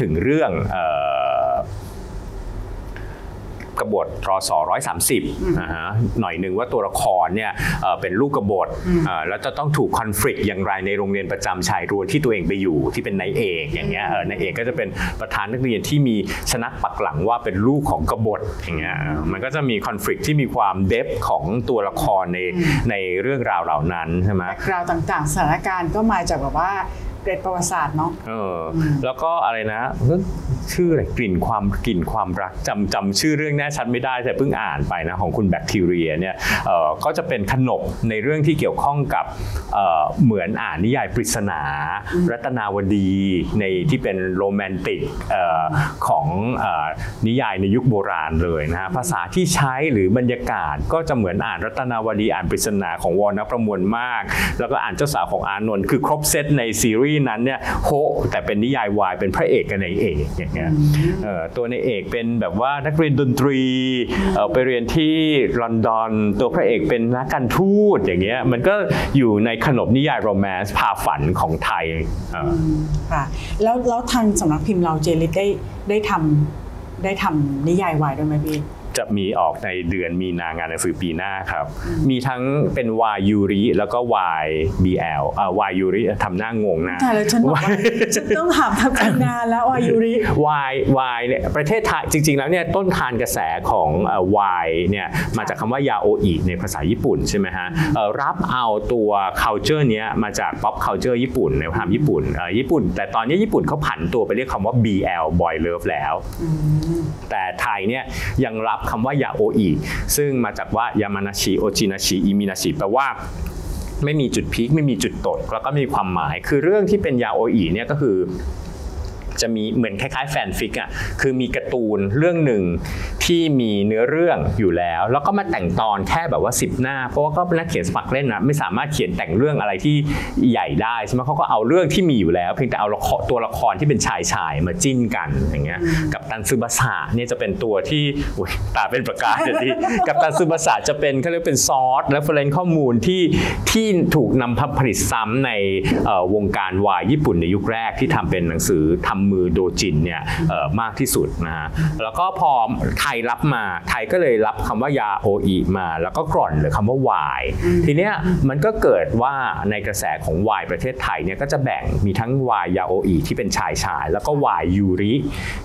ถึงเรื่องอ กบฏรอสอร้อยสามสิบนะฮะหน่อยหนึ่งว่าตัวละครเนี่ยเอ่อเป็นลูกกบฏเอ่อแล้วจะต้องถูกคอน FLICT อย่างไรในโรงเรียนประจำชายรั้วที่ตัวเองไปอยู่ที่เป็นนายเอกอย่างเงี้ยเออนายเอกก็จะเป็นประธานนักเรียนที่มีชนะปักหลังว่าเป็นลูกของกบฏอย่างเงี้ยเออมันก็จะมีคอน FLICT ที่มีความเดฟของตัวละครในในเรื่องราวเหล่านั้นใช่ไหม backgroundต่างๆสถานการณ์ก็มาจากแบบว่า เกร็ดประวัติศาสตร์เนาะเอออแล้วก็อะไรนะชื่ออะไรกลิ่นความกลิ่นความรักจำจำชื่อเรื่องแน่ชัดไม่ได้แต่เพิ่งอ่านไปนะของคุณแบคทีเรียเนี่ยเอ่อก็จะเป็นขนบในเรื่องที่เกี่ยวข้องกับเอ่อเหมือนอ่านนิยายปริศนา รัตนาวดีในที่เป็นโรแมนติกเอ่อของเอ่อนิยายในยุคโบราณเลยนะฮะภาษาที่ใช้หรือบรรยากาศก็จะเหมือนอ่านรัตนาวดีอ่านปริศนาของว. ณประมวญมารค แล้วก็อ่านเจ้าสาวของอานนท์คือครบเซตในซีรีส์นั้นเนี่ยโฮแต่เป็นนิยายวายเป็นพระเอกกับนายเอกอย่างเงี้ยเอ่อตัวนายเอกเป็นแบบว่านักเรียนดนตรีเอ่อไปเรียนที่ลอนดอน ตัวพระเอกเป็นนักการทูตอย่างเงี้ยมันก็อยู่ในขนบนิยายโรแมนต์พาฝันของไทยเอ่อค่ะแล้วแล้วทางสำนักพิมพ์เราเจลิตได้ได้ทำได้ทำนิยายวายด้วยไหมพี่ จะมีออกในเดือนมีนางานหนังสือปีหน้าครับ มีทั้งเป็นวายยูริแล้วก็วาย BL อ่าวายยูริทำหน้างงนะแต่แล้วฉันบอกว่าฉันต้องถามทำการงานแล้วอายุริวายวายเนี่ยประเทศไทยจริง ๆ แล้วเนี่ยต้นทานกระแสของวายเนี่ยมาจากคำว่ายาโออิในภาษาญี่ปุ่นใช่ไหมฮะเอ่อรับเอาตัว culture เนี้ยมาจาก pop culture ญี่ปุ่นในความญี่ปุ่นเอ่อญี่ปุ่น แต่ตอนนี้ญี่ปุ่นเขาผันตัวไปเรียกคำว่า BL boy love แล้ว แต่ไทยเนี่ยยังรับคำว่ายาโออิซึ่งมาจากว่าヤマなし オチなし 意味なしแปลว่าไม่มีจุด peak ไม่มีจุดตกแล้วก็ไม่มีความหมาย คือเรื่องที่เป็นยาโออิเนี่ยก็คือจะมีเหมือนคล้ายๆแฟนฟิกอะ คือมีการ์ตูนเรื่องหนึ่ง ที่มีเนื้อเรื่องอยู่แล้ว แล้วก็มาแต่งตอนแค่แบบว่า 10 หน้า เพราะว่าก็เป็นนักเขียนสมัครเล่นนะไม่สามารถเขียนแต่งเรื่องอะไรที่ใหญ่ได้ใช่ไหมเขาก็เอาเรื่องที่มีอยู่แล้ว เพียงแต่เอาละครตัวละครที่เป็นชายชายมาจิ้นกันอย่างเงี้ยกับตันซึบาสะเนี่ยจะเป็นตัวที่อุ๊ยตาเป็นประกายเลยที่กับตันซึบาสะจะเป็นเขาเรียกเป็นซอสและเฟรนข้อมูลที่ที่ถูกนำมาผลิตซ้ำในวงการวายญี่ปุ่นในยุคแรกที่ทำเป็นหนังสือทำมือโดจินเนี่ยมากที่สุดนะฮะแล้วก็พอไทยรับมา ไทยก็เลยรับคำว่ายาโออีมา แล้วก็กร่อนเหรือคำว่าวายทีเนี้ยมันก็เกิดว่าในกระแสของวายประเทศไทยเนี่ยก็จะแบ่งมีทั้งวายยาโออีที่เป็นชายชาย แล้วก็วายยูริ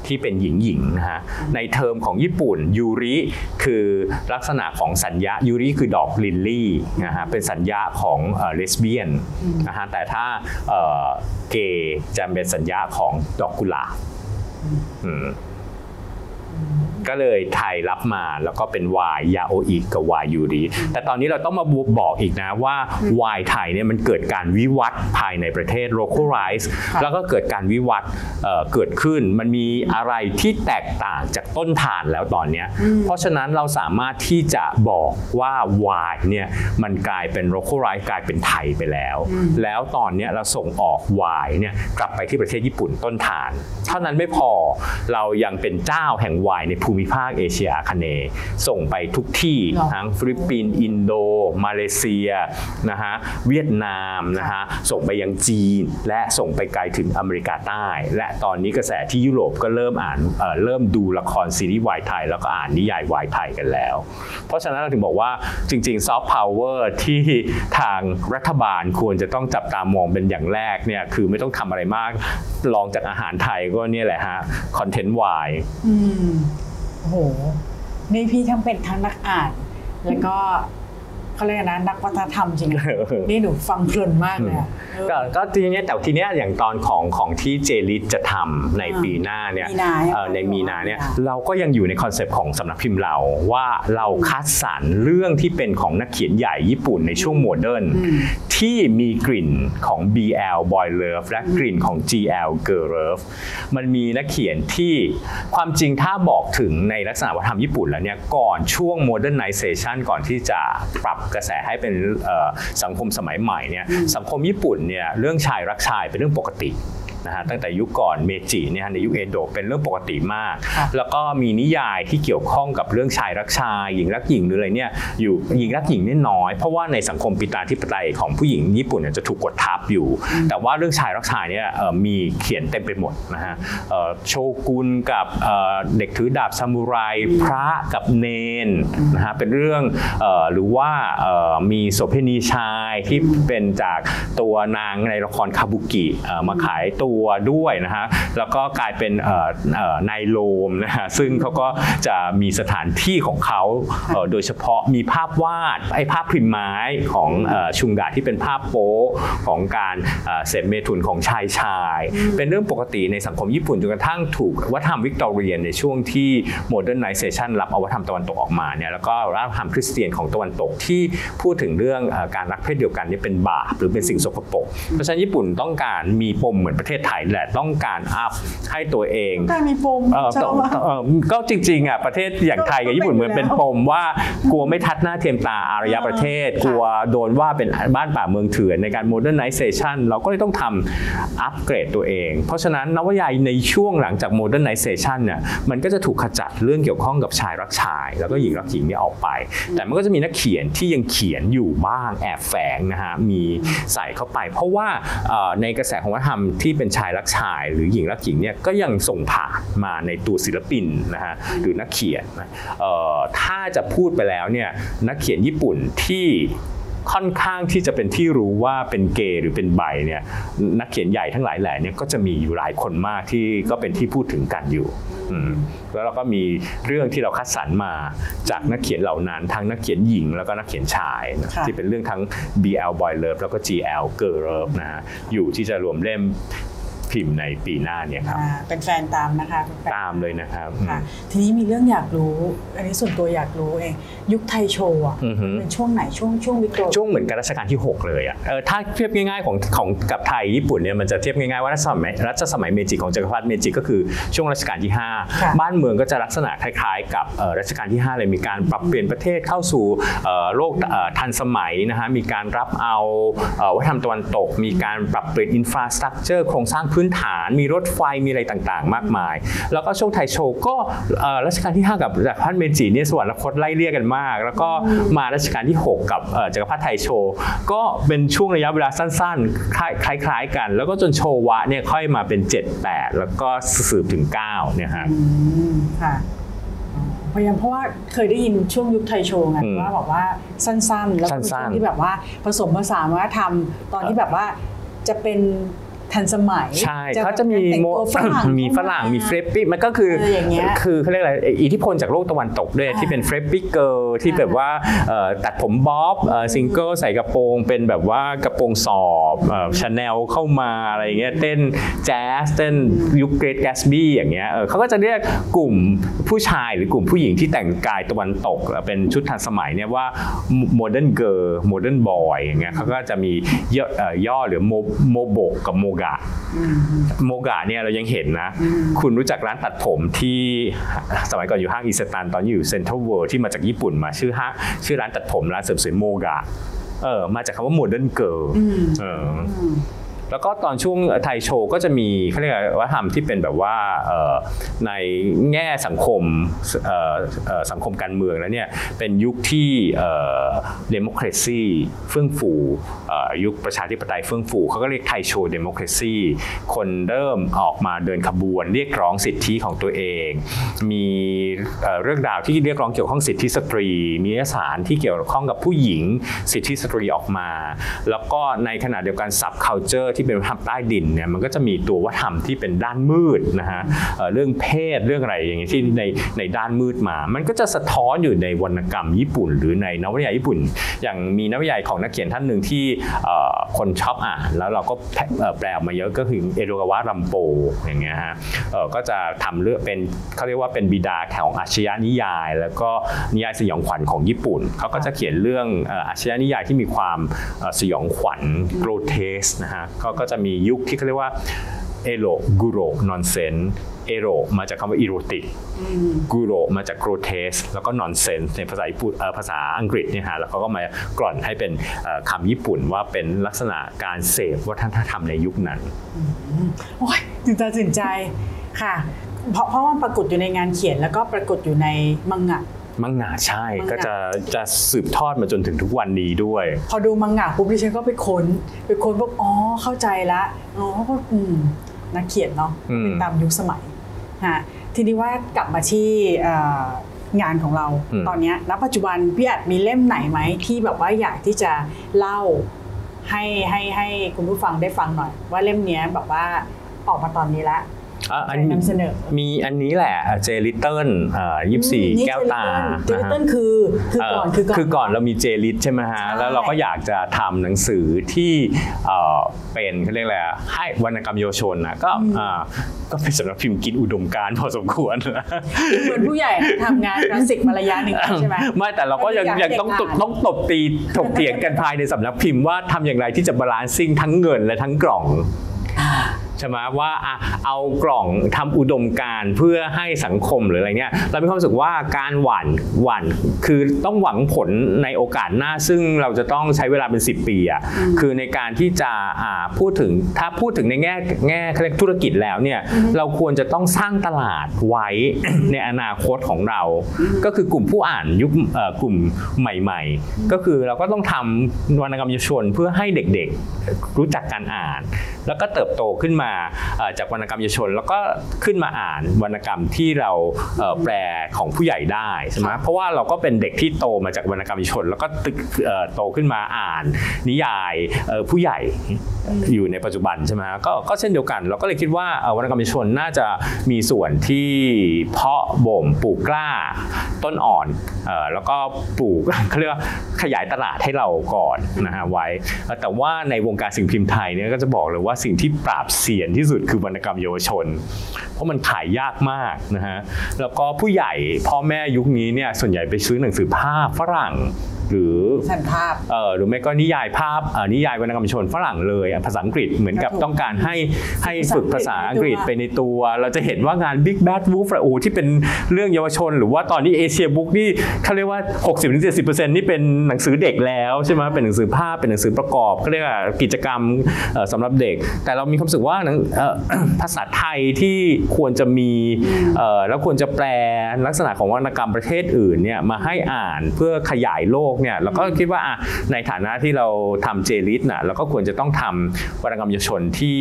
ที่เป็นหญิงหญิงนะฮะในเทอมของญี่ปุ่นยูริคือลักษณะของสัญญะยูริคือดอกลิลลี่นะฮะเป็นสัญญะของเลสเบี้ยนนะฮะแต่ถ้าเอ่อเกย์จะเป็นสัญญะของดอกกุหลาบอืม ก็เลยไทยรับมาแล้วก็เป็นวายยาโออิกับวายยูริแต่ตอนนี้เราต้องมาบอกอีกนะว่าวายไทยเนี่ยมันเกิดการวิวัฒน์ภายในประเทศ localize ค่ะแล้วก็เกิดการวิวัฒน์เกิดขึ้นมันมีอะไรที่แตกต่างจากต้นทางแล้วตอนนี้ เพราะฉะนั้นเราสามารถที่จะบอกว่าวายเนี่ยมันกลายเป็น localize กลายเป็นไทยไปแล้ว แล้วตอนนี้เราส่งออกวายเนี่ยกลับไปที่ประเทศญี่ปุ่นต้นทาง เท่านั้นไม่พอเรายังเป็นเจ้าแห่งวายในภูมิภาคเอเชียอาคเนย์ส่งไปทุกที่หรอทั้งฟิลิปปินส์อินโด มาเลเซียนะฮะเวียดนามนะฮะส่งไปยังจีน และส่งไปไกลถึงอเมริกาใต้ และตอนนี้กระแสที่ยุโรปก็เริ่มอ่านเอ่อเริ่มดูละครซีรีส์วายไทย แล้วก็อ่านนิยายวายไทยกันแล้ว เพราะฉะนั้นเราถึงบอกว่าจริงๆซอฟต์พาวเวอร์ที่ทางรัฐบาลควรจะต้องจับตามองเป็นอย่างแรกเนี่ยคือไม่ต้องทำอะไรมากรองจากอาหารไทยก็เนี่ยแหละฮะ content วายอืมโอ้โห นี่พี่ทั้งเป็นทั้งนักอ่าน แล้วก็ เขาเรียกนะนักวัฒนธรรมจริงๆนี่หนูฟังเพลินมากเลยอะเออก็ก็ทีเนี้ยแต่ทีเนี้ยอย่างตอนของของที่ JLIT จะทำในอ่าปีหน้าเนี่ยมีนาใช่ไหมเอ่อในมีนาเนี่ยมีนาเราก็ยังอยู่ใน concept ของสำนักพิมพ์เราว่าเราคัดสรรเรื่องที่เป็นของนักเขียนใหญ่ญี่ปุ่นในช่วง modern ที่มีกลิ่นของ BL Boy Love และกลิ่นของ GL Girl Love มันมีนักเขียนที่ความจริงถ้าบอกถึงในลักษณะวัฒนธรรมญี่ปุ่นแล้วเนี่ยก่อนช่วง modernization ก่อนที่จะปรับกระแสให้เป็นเอ่อสังคมสมัยใหม่เนี่ยสังคมญี่ปุ่นเนี่ยเรื่องชายรักชายเป็นเรื่องปกติ นะฮะตั้งแต่ยุคก่อนเมจิเนี่ยฮะในยุคเอโดะเป็นเรื่องปกติมากครับแล้วก็มีนิยายที่เกี่ยวข้องกับเรื่องชายรักชาย หญิงรักหญิงหรืออะไรเนี่ยอยู่หญิงรักหญิงเนี่ยน้อย เพราะว่าในสังคมปิตาธิปไตยของผู้หญิงญี่ปุ่นเนี่ยจะถูกกดทับอยู่ แต่ว่าเรื่องชายรักชายเนี่ยเอ่อมีเขียนเต็มไปหมดนะฮะเอ่อโชกุนกับเอ่อเด็กถือดาบซามูไรพระกับเนนนะฮะเป็นเรื่องเอ่อหรือว่าเอ่อมีโสเภณีชายที่เป็นจากตัวนางในละครคาบุกิเอ่อมาขายตัวตัวด้วยนะฮะแล้วก็กลายเป็นเอ่อนายโลมนะฮะซึ่งเขาก็จะมีสถานที่ของเขาโดยเฉพาะมีภาพวาดไอ้ภาพพิมพ์ไม้ของชุงกะที่เป็นภาพโป๊ของการเสพเมถุนของชายชาย เป็นเรื่องปกติในสังคมญี่ปุ่นจนกระทั่งถูกวัฒนธรรมวิกตอเรียนในช่วงที่ modernization รับเอาวัฒนธรรมตะวันตกออกมาเนี่ยแล้วก็วัฒนธรรมคริสเตียนของตะวันตกที่พูดถึงเรื่องการรักเพศเดียวกันนี่เป็นบาปหรือเป็นสิ่งสกปรกเพราะฉะนั้นญี่ปุ่นต้องการมีปมเหมือนประเทศไทยแหละต้องการ up ให้ตัวเองการมีปมเออชอบมากเออก็จริงๆอะประเทศอย่างไทยกับญี่ปุ่นเหมือนเป็นปมว่ากลัวไม่ทัดหน้าเทียมตาอารยประเทศค่ะกลัวโดนว่าเป็นบ้านป่าเมืองเถื่อนในการ modernization เราก็เลยต้องทำอัปเกรดตัวเอง เพราะฉะนั้นนวนิยายในช่วงหลังจาก modernization เนี่ยมันก็จะถูกขจัดเรื่องเกี่ยวข้องกับชายรักชาย แล้วก็หญิงรักหญิงเนี่ยออกไป แต่มันก็จะมีนักเขียนที่ยังเขียนอยู่บ้างแอบแฝงนะฮะมีใส่เข้าไป เพราะว่าเอ่อในกระแสของวัฒนธรรมที่เป็นชายรักชาย หรือหญิงรักหญิงเนี่ยก็ยังส่งผ่านมาในตัวศิลปินนะฮะหรือนักเขียนนะเอ่อถ้าจะพูดไปแล้วเนี่ยนักเขียนญี่ปุ่นที่ค่อนข้างที่จะเป็นที่รู้ว่าเป็นเกย์หรือเป็นไบเนี่ยนักเขียนใหญ่ทั้งหลายแหล่เนี่ยก็จะมีอยู่หลายคนมากที่ก็เป็นที่พูดถึงกันอยู่อืมแล้วเราก็มีเรื่องที่เราคัดสรรมาจากนักเขียนเหล่านั้นทั้งนักเขียนหญิงแล้วก็นักเขียนชายนะค่ะที่เป็นเรื่องทั้ง BL Boy Love แล้วก็ GL Girl Love นะฮะอยู่ที่จะรวมเล่ม พิมพ์ในปีหน้าเนี่ยครับอ่าเป็นแฟนตามนะคะเป็นแฟนตามเลยนะครับค่ะทีนี้มีเรื่องอยากรู้ อันนี้ส่วนตัวอยากรู้เองยุคไทยโชว์อะอือฮึเป็นช่วงไหนช่วงช่วงวิกตอเรียช่วงเหมือนกับรัชกาลที่ 6 เลยอะเออถ้าเทียบง่ายๆของของกับไทยญี่ปุ่นเนี่ยมันจะเทียบง่ายๆว่ารัชสมัยรัชสมัยเมจิของจักรพรรดิเมจิก็คือช่วงรัชกาลที่ค่ะ5บ้านเมืองก็จะลักษณะคล้ายๆ กับเอ่อรัชกาลที่ 5 เลยมีการปรับเปลี่ยนประเทศเข้าสู่เอ่อโลกเอ่อทันสมัยนะฮะมีการรับเอาเอ่อวัฒนธรรมตะวันตก มีการปรับเปลี่ยนอินฟราสตรักเจอร์โครงสร้างพื้นฐาน มีรถไฟมีอะไรต่างๆ มากมาย แล้วก็ช่วงไทยโชว์ก็เอ่อรัชกาลที่ 5 กับจักรพรรดิเมจิเนี่ยสวรรคตไล่เลี่ยกันมาก แล้วก็มารัชกาลที่ 6 กับเอ่อจักรพรรดิไทยโชว์ก็เป็นช่วงระยะเวลาสั้นๆคล้ายคล้าย ๆ กัน แล้วก็จนโชวะเนี่ยค่อยมาเป็น 7 8 แล้วก็สืบถึง9เนี่ยฮะอืมค่ะอ๋อพยายามเพราะว่าเคยได้ยินช่วงยุคไทยโชว์ไงอืมว่าแบบว่าสั้นๆ แล้วก็มีสั้ช่วนงๆที่แบบว่าผสมผสานวัฒนธรรมตอนที่แบบว่าจะเป็น ทันสมัย ใช่แบบเขาจะมีแต่งโมตัวฝรั่งมีฝรั่งมีเฟรปปี้มันก็คือเอออย่างเงี้ยคือเขาเรียกอะไรอิทธิพลจากโลกตะวันตกด้วยอ่าที่เป็นเฟรปปี้เกิร์ลที่อ่าแบบว่าเอ่อตัดผมบ๊อบซิงเกิลใส่กระโปรงเป็นแบบว่ากระโปรงสอบชาแนลเข้ามาอะไรเงี้ยเต้นแจ๊สเต้นยุคเกรทแกสบี้อย่างเงี้ยเออเขาก็จะเรียกกลุ่มผู้ชายหรือกลุ่มผู้หญิงที่แต่งกายตะวันตกเอ่อเป็นชุดทันสมัยเนี่ยว่า modern girl modern boy อย่างเงี้ยเขาก็จะมีย่อเอ่อย่อหรือโม モボ กับ モガ อืม モガ เนี่ยเรายังเห็นนะ คุณรู้จักร้านตัดผมที่สมัยก่อนอยู่ห้างอิเซตันตอนอยู่เซ็นทรัลเวิลด์ที่มาจากญี่ปุ่นมาชื่อห้างชื่อร้านตัดผมร้านเสริมสวยโมกะเออมาจากคำว่า modern girl อืมเอออืม แล้วก็ตอนช่วงไทยโชว์ก็จะมีเขาเรียกวัฒนธรรมที่เป็นแบบว่าในแง่สังคมสังคมการเมืองแล้วเนี่ยเป็นยุคที่เดโมคร a ซีเฟื่องฟูยุคประชาธิปไตยเฟื่องฟูเขาก็เรียกไทยโชว์เดโมคร a ซีคนเริ่มออกมาเดินขบวน เรียกร้องสิทธิของตัวเอง มีเรื่องราวที่เรียกร้องเกี่ยวข้องสิทธิสตรี มีเอกสารที่เกี่ยวข้องกับผู้หญิงสิทธิสตรีออกมา แล้วก็ในขณะเดียวกัน sub culture ที่เป็นวัฒนธรรมใต้ดินเนี่ยมันก็จะมีตัววัฒนธรรมที่เป็นด้านมืดนะฮะเเรื่องเพศเรื่องอะไรอย่างเงี้ยที่ในในด้านมืดมา มันก็จะสะท้อนอยู่ในวรรณกรรมญี่ปุ่น หรือในนวนิยายญี่ปุ่น อย่างมีนวนิยายของนักเขียนท่านหนึ่งที่คนชอบอ่านแล้วเราก็แปลออกมาเยอะก็คือเอโดกาวะรัมโปอย่างเงี้ยฮะก็จะทำเรื่องเป็นเขาเรียกว่าเป็นบิดาของอาชญานิยาย แล้วก็นิยายสยองขวัญของญี่ปุ่นเขาก็จะเขียนเรื่องอาชญานิยายที่มีความสยองขวัญโกรเทสนะฮะเขาก็จะมียุคที่เขาเรียกว่าเอโรกุโรนอนเซนเอโรมาจากคำว่าอีโรติกกูโรมาจาก grotesque แล้วก็ nonsense ในภาษาญี่ปุ่นภาษาอังกฤษเนี่ยฮะแล้วเขาก็มากร่อนให้เป็นคำญี่ปุ่นว่าเป็นลักษณะการเสพวัฒนธรรมในยุคนั้นโอ้ยตื่นตาตื่นใจค่ะ เพราะเพราะว่าปรากฏอยู่ในงานเขียนแล้วก็ปรากฏอยู่ในมังงะ มังงะใช่มังงะ ก็จะจะสืบทอดมาจนถึงทุกวันนี้ด้วย พอดูมังงะปุ๊บดิฉันก็ไปค้นไปค้นปุ๊บอ๋อเข้าใจละอ๋อก็อืมนักเขียนเนาะอืม เป็นตามยุคสมัยฮะทีนี้ว่ากลับมาที่เอ่องานของเราอืม ตอนเนี้ยณปัจจุบันพี่อัดมีเล่มไหนไหมที่แบบว่าอยากที่จะเล่าให้ให้ให้คุณผู้ฟังได้ฟังหน่อย ว่าเล่มเนี้ยแบบว่าออกมาตอนนี้ละ อะอันนำเสนอมีอันนี้แหละเจลิตเติ้ลยี่สี่นี่แก้วตาเจลินะเติ้ฮะลคือคือก่อนคือก่อนคือก่อนเรามีเจลิตใช่ไหมฮะใช่แล้วเราก็อยากจะทำหนังสือที่เอ่อเป็นเขาเรียกอะไรอะให้วรรณกรรมเยาวชนนะก็อ่าก็เป็นสำนักพิมพ์กินอุดมการณ์พอสมควรนะเหมือนผู้ใหญ่ทำงานคลาสสิกมาระยะหนึ่งแล้วใช่ไหมไม่แต่เราก็ยังไม่ได้ยังต้องอยากตบต้องตบตีถกเถียงกันภายในสำนักพิมพ์ว่าทำอย่างไรที่จะบาลานซิ่งทั้งเงินและทั้งกล่อง ใช่ไหมว่าอะเอากล่องทำอุดมการณ์เพื่อให้สังคมหรืออะไรเงี้ยเรามีความรู้สึกว่าการหว่านหว่านคือต้องหวังผลในโอกาสหน้า ซึ่งเราจะต้องใช้เวลาเป็น 10 ปีอะคือในการที่จะอ่าพูดถึงถ้าพูดถึงในแง่แง่เขาเรียกธุรกิจแล้วเนี่ยเราควรจะต้องสร้างตลาดไว้ในอนาคตของเรา ก็คือกลุ่มผู้อ่านยุคเอ่อกลุ่มใหม่ ๆ ก็คือเราก็ต้องทำวรรณกรรมเยาวชนเพื่อให้เด็กๆรู้จักการอ่าน แล้วก็เติบโตขึ้นมาเอ่อจากวรรณกรรมเยาวชน แล้วก็ขึ้นมาอ่านวรรณกรรมที่เราเอ่อแปลของผู้ใหญ่ได้ใช่ไหมเพราะว่าเราก็เป็นเด็กที่โตมาจากวรรณกรรมเยาวชน แล้วก็ตึกเอ่อโตขึ้นมาอ่านนิยายเอ่อผู้ใหญ่อยู่ในปัจจุบันใช่ไหมฮะก็ก็เช่นเดียวกัน เราก็เลยคิดว่าเอ่อวรรณกรรมเยาวชนน่าจะมีส่วนที่เพาะบ่มปลูกกล้าต้นอ่อนเอ่อแล้วก็ปลูกเขาเรียกว่าขยายตลาดให้เราก่อนนะฮะไว้เอ่อแต่ว่าในวงการสิ่งพิมพ์ไทยเนี่ยก็จะบอกเลยว่าสิ่งที่ปราบเสียนที่สุดคือวรรณกรรมเยาวชน เพราะมันขายยากมากนะฮะแล้วก็ผู้ใหญ่พ่อแม่ยุคนี้เนี่ยส่วนใหญ่ไปซื้อหนังสือภาพฝรั่ง หรือสันภาพเออหรือไม่ก็นิยายภาพเอ่อนิยายวรรณกรรมชนฝรั่งเลยอะภาษาอังกฤษเหมือนกับครับผมต้องการให้ให้ภาษาฝึกภาษาอังกฤษอังกฤษไปในตัว เราจะเห็นว่างาน Big Bad Wolf อะโอ้ที่เป็นเรื่องเยาวชน หรือว่าตอนนี้เอเชียบุ๊กนี่เขาเรียกว่า 60-70%นี่เป็นหนังสือเด็กแล้วใช่ไหมเป็นหนังสือภาพเป็นหนังสือประกอบก็เรียกว่ากิจกรรมเอ่อสำหรับเด็ก แต่เรามีความรู้สึกว่าหนังเอ่อภาษาไทยที่ควรจะมีเอ่อแล้วควรจะแปลลักษณะของวรรณกรรมประเทศอื่นเนี่ยมาให้อ่านเพื่อขยายโลกเนี่ยเราก็คิดว่าอะในฐานะที่เราทำเจลิสน่ะเราก็ควรจะต้องทำวรรณกรรมเยาวชนที่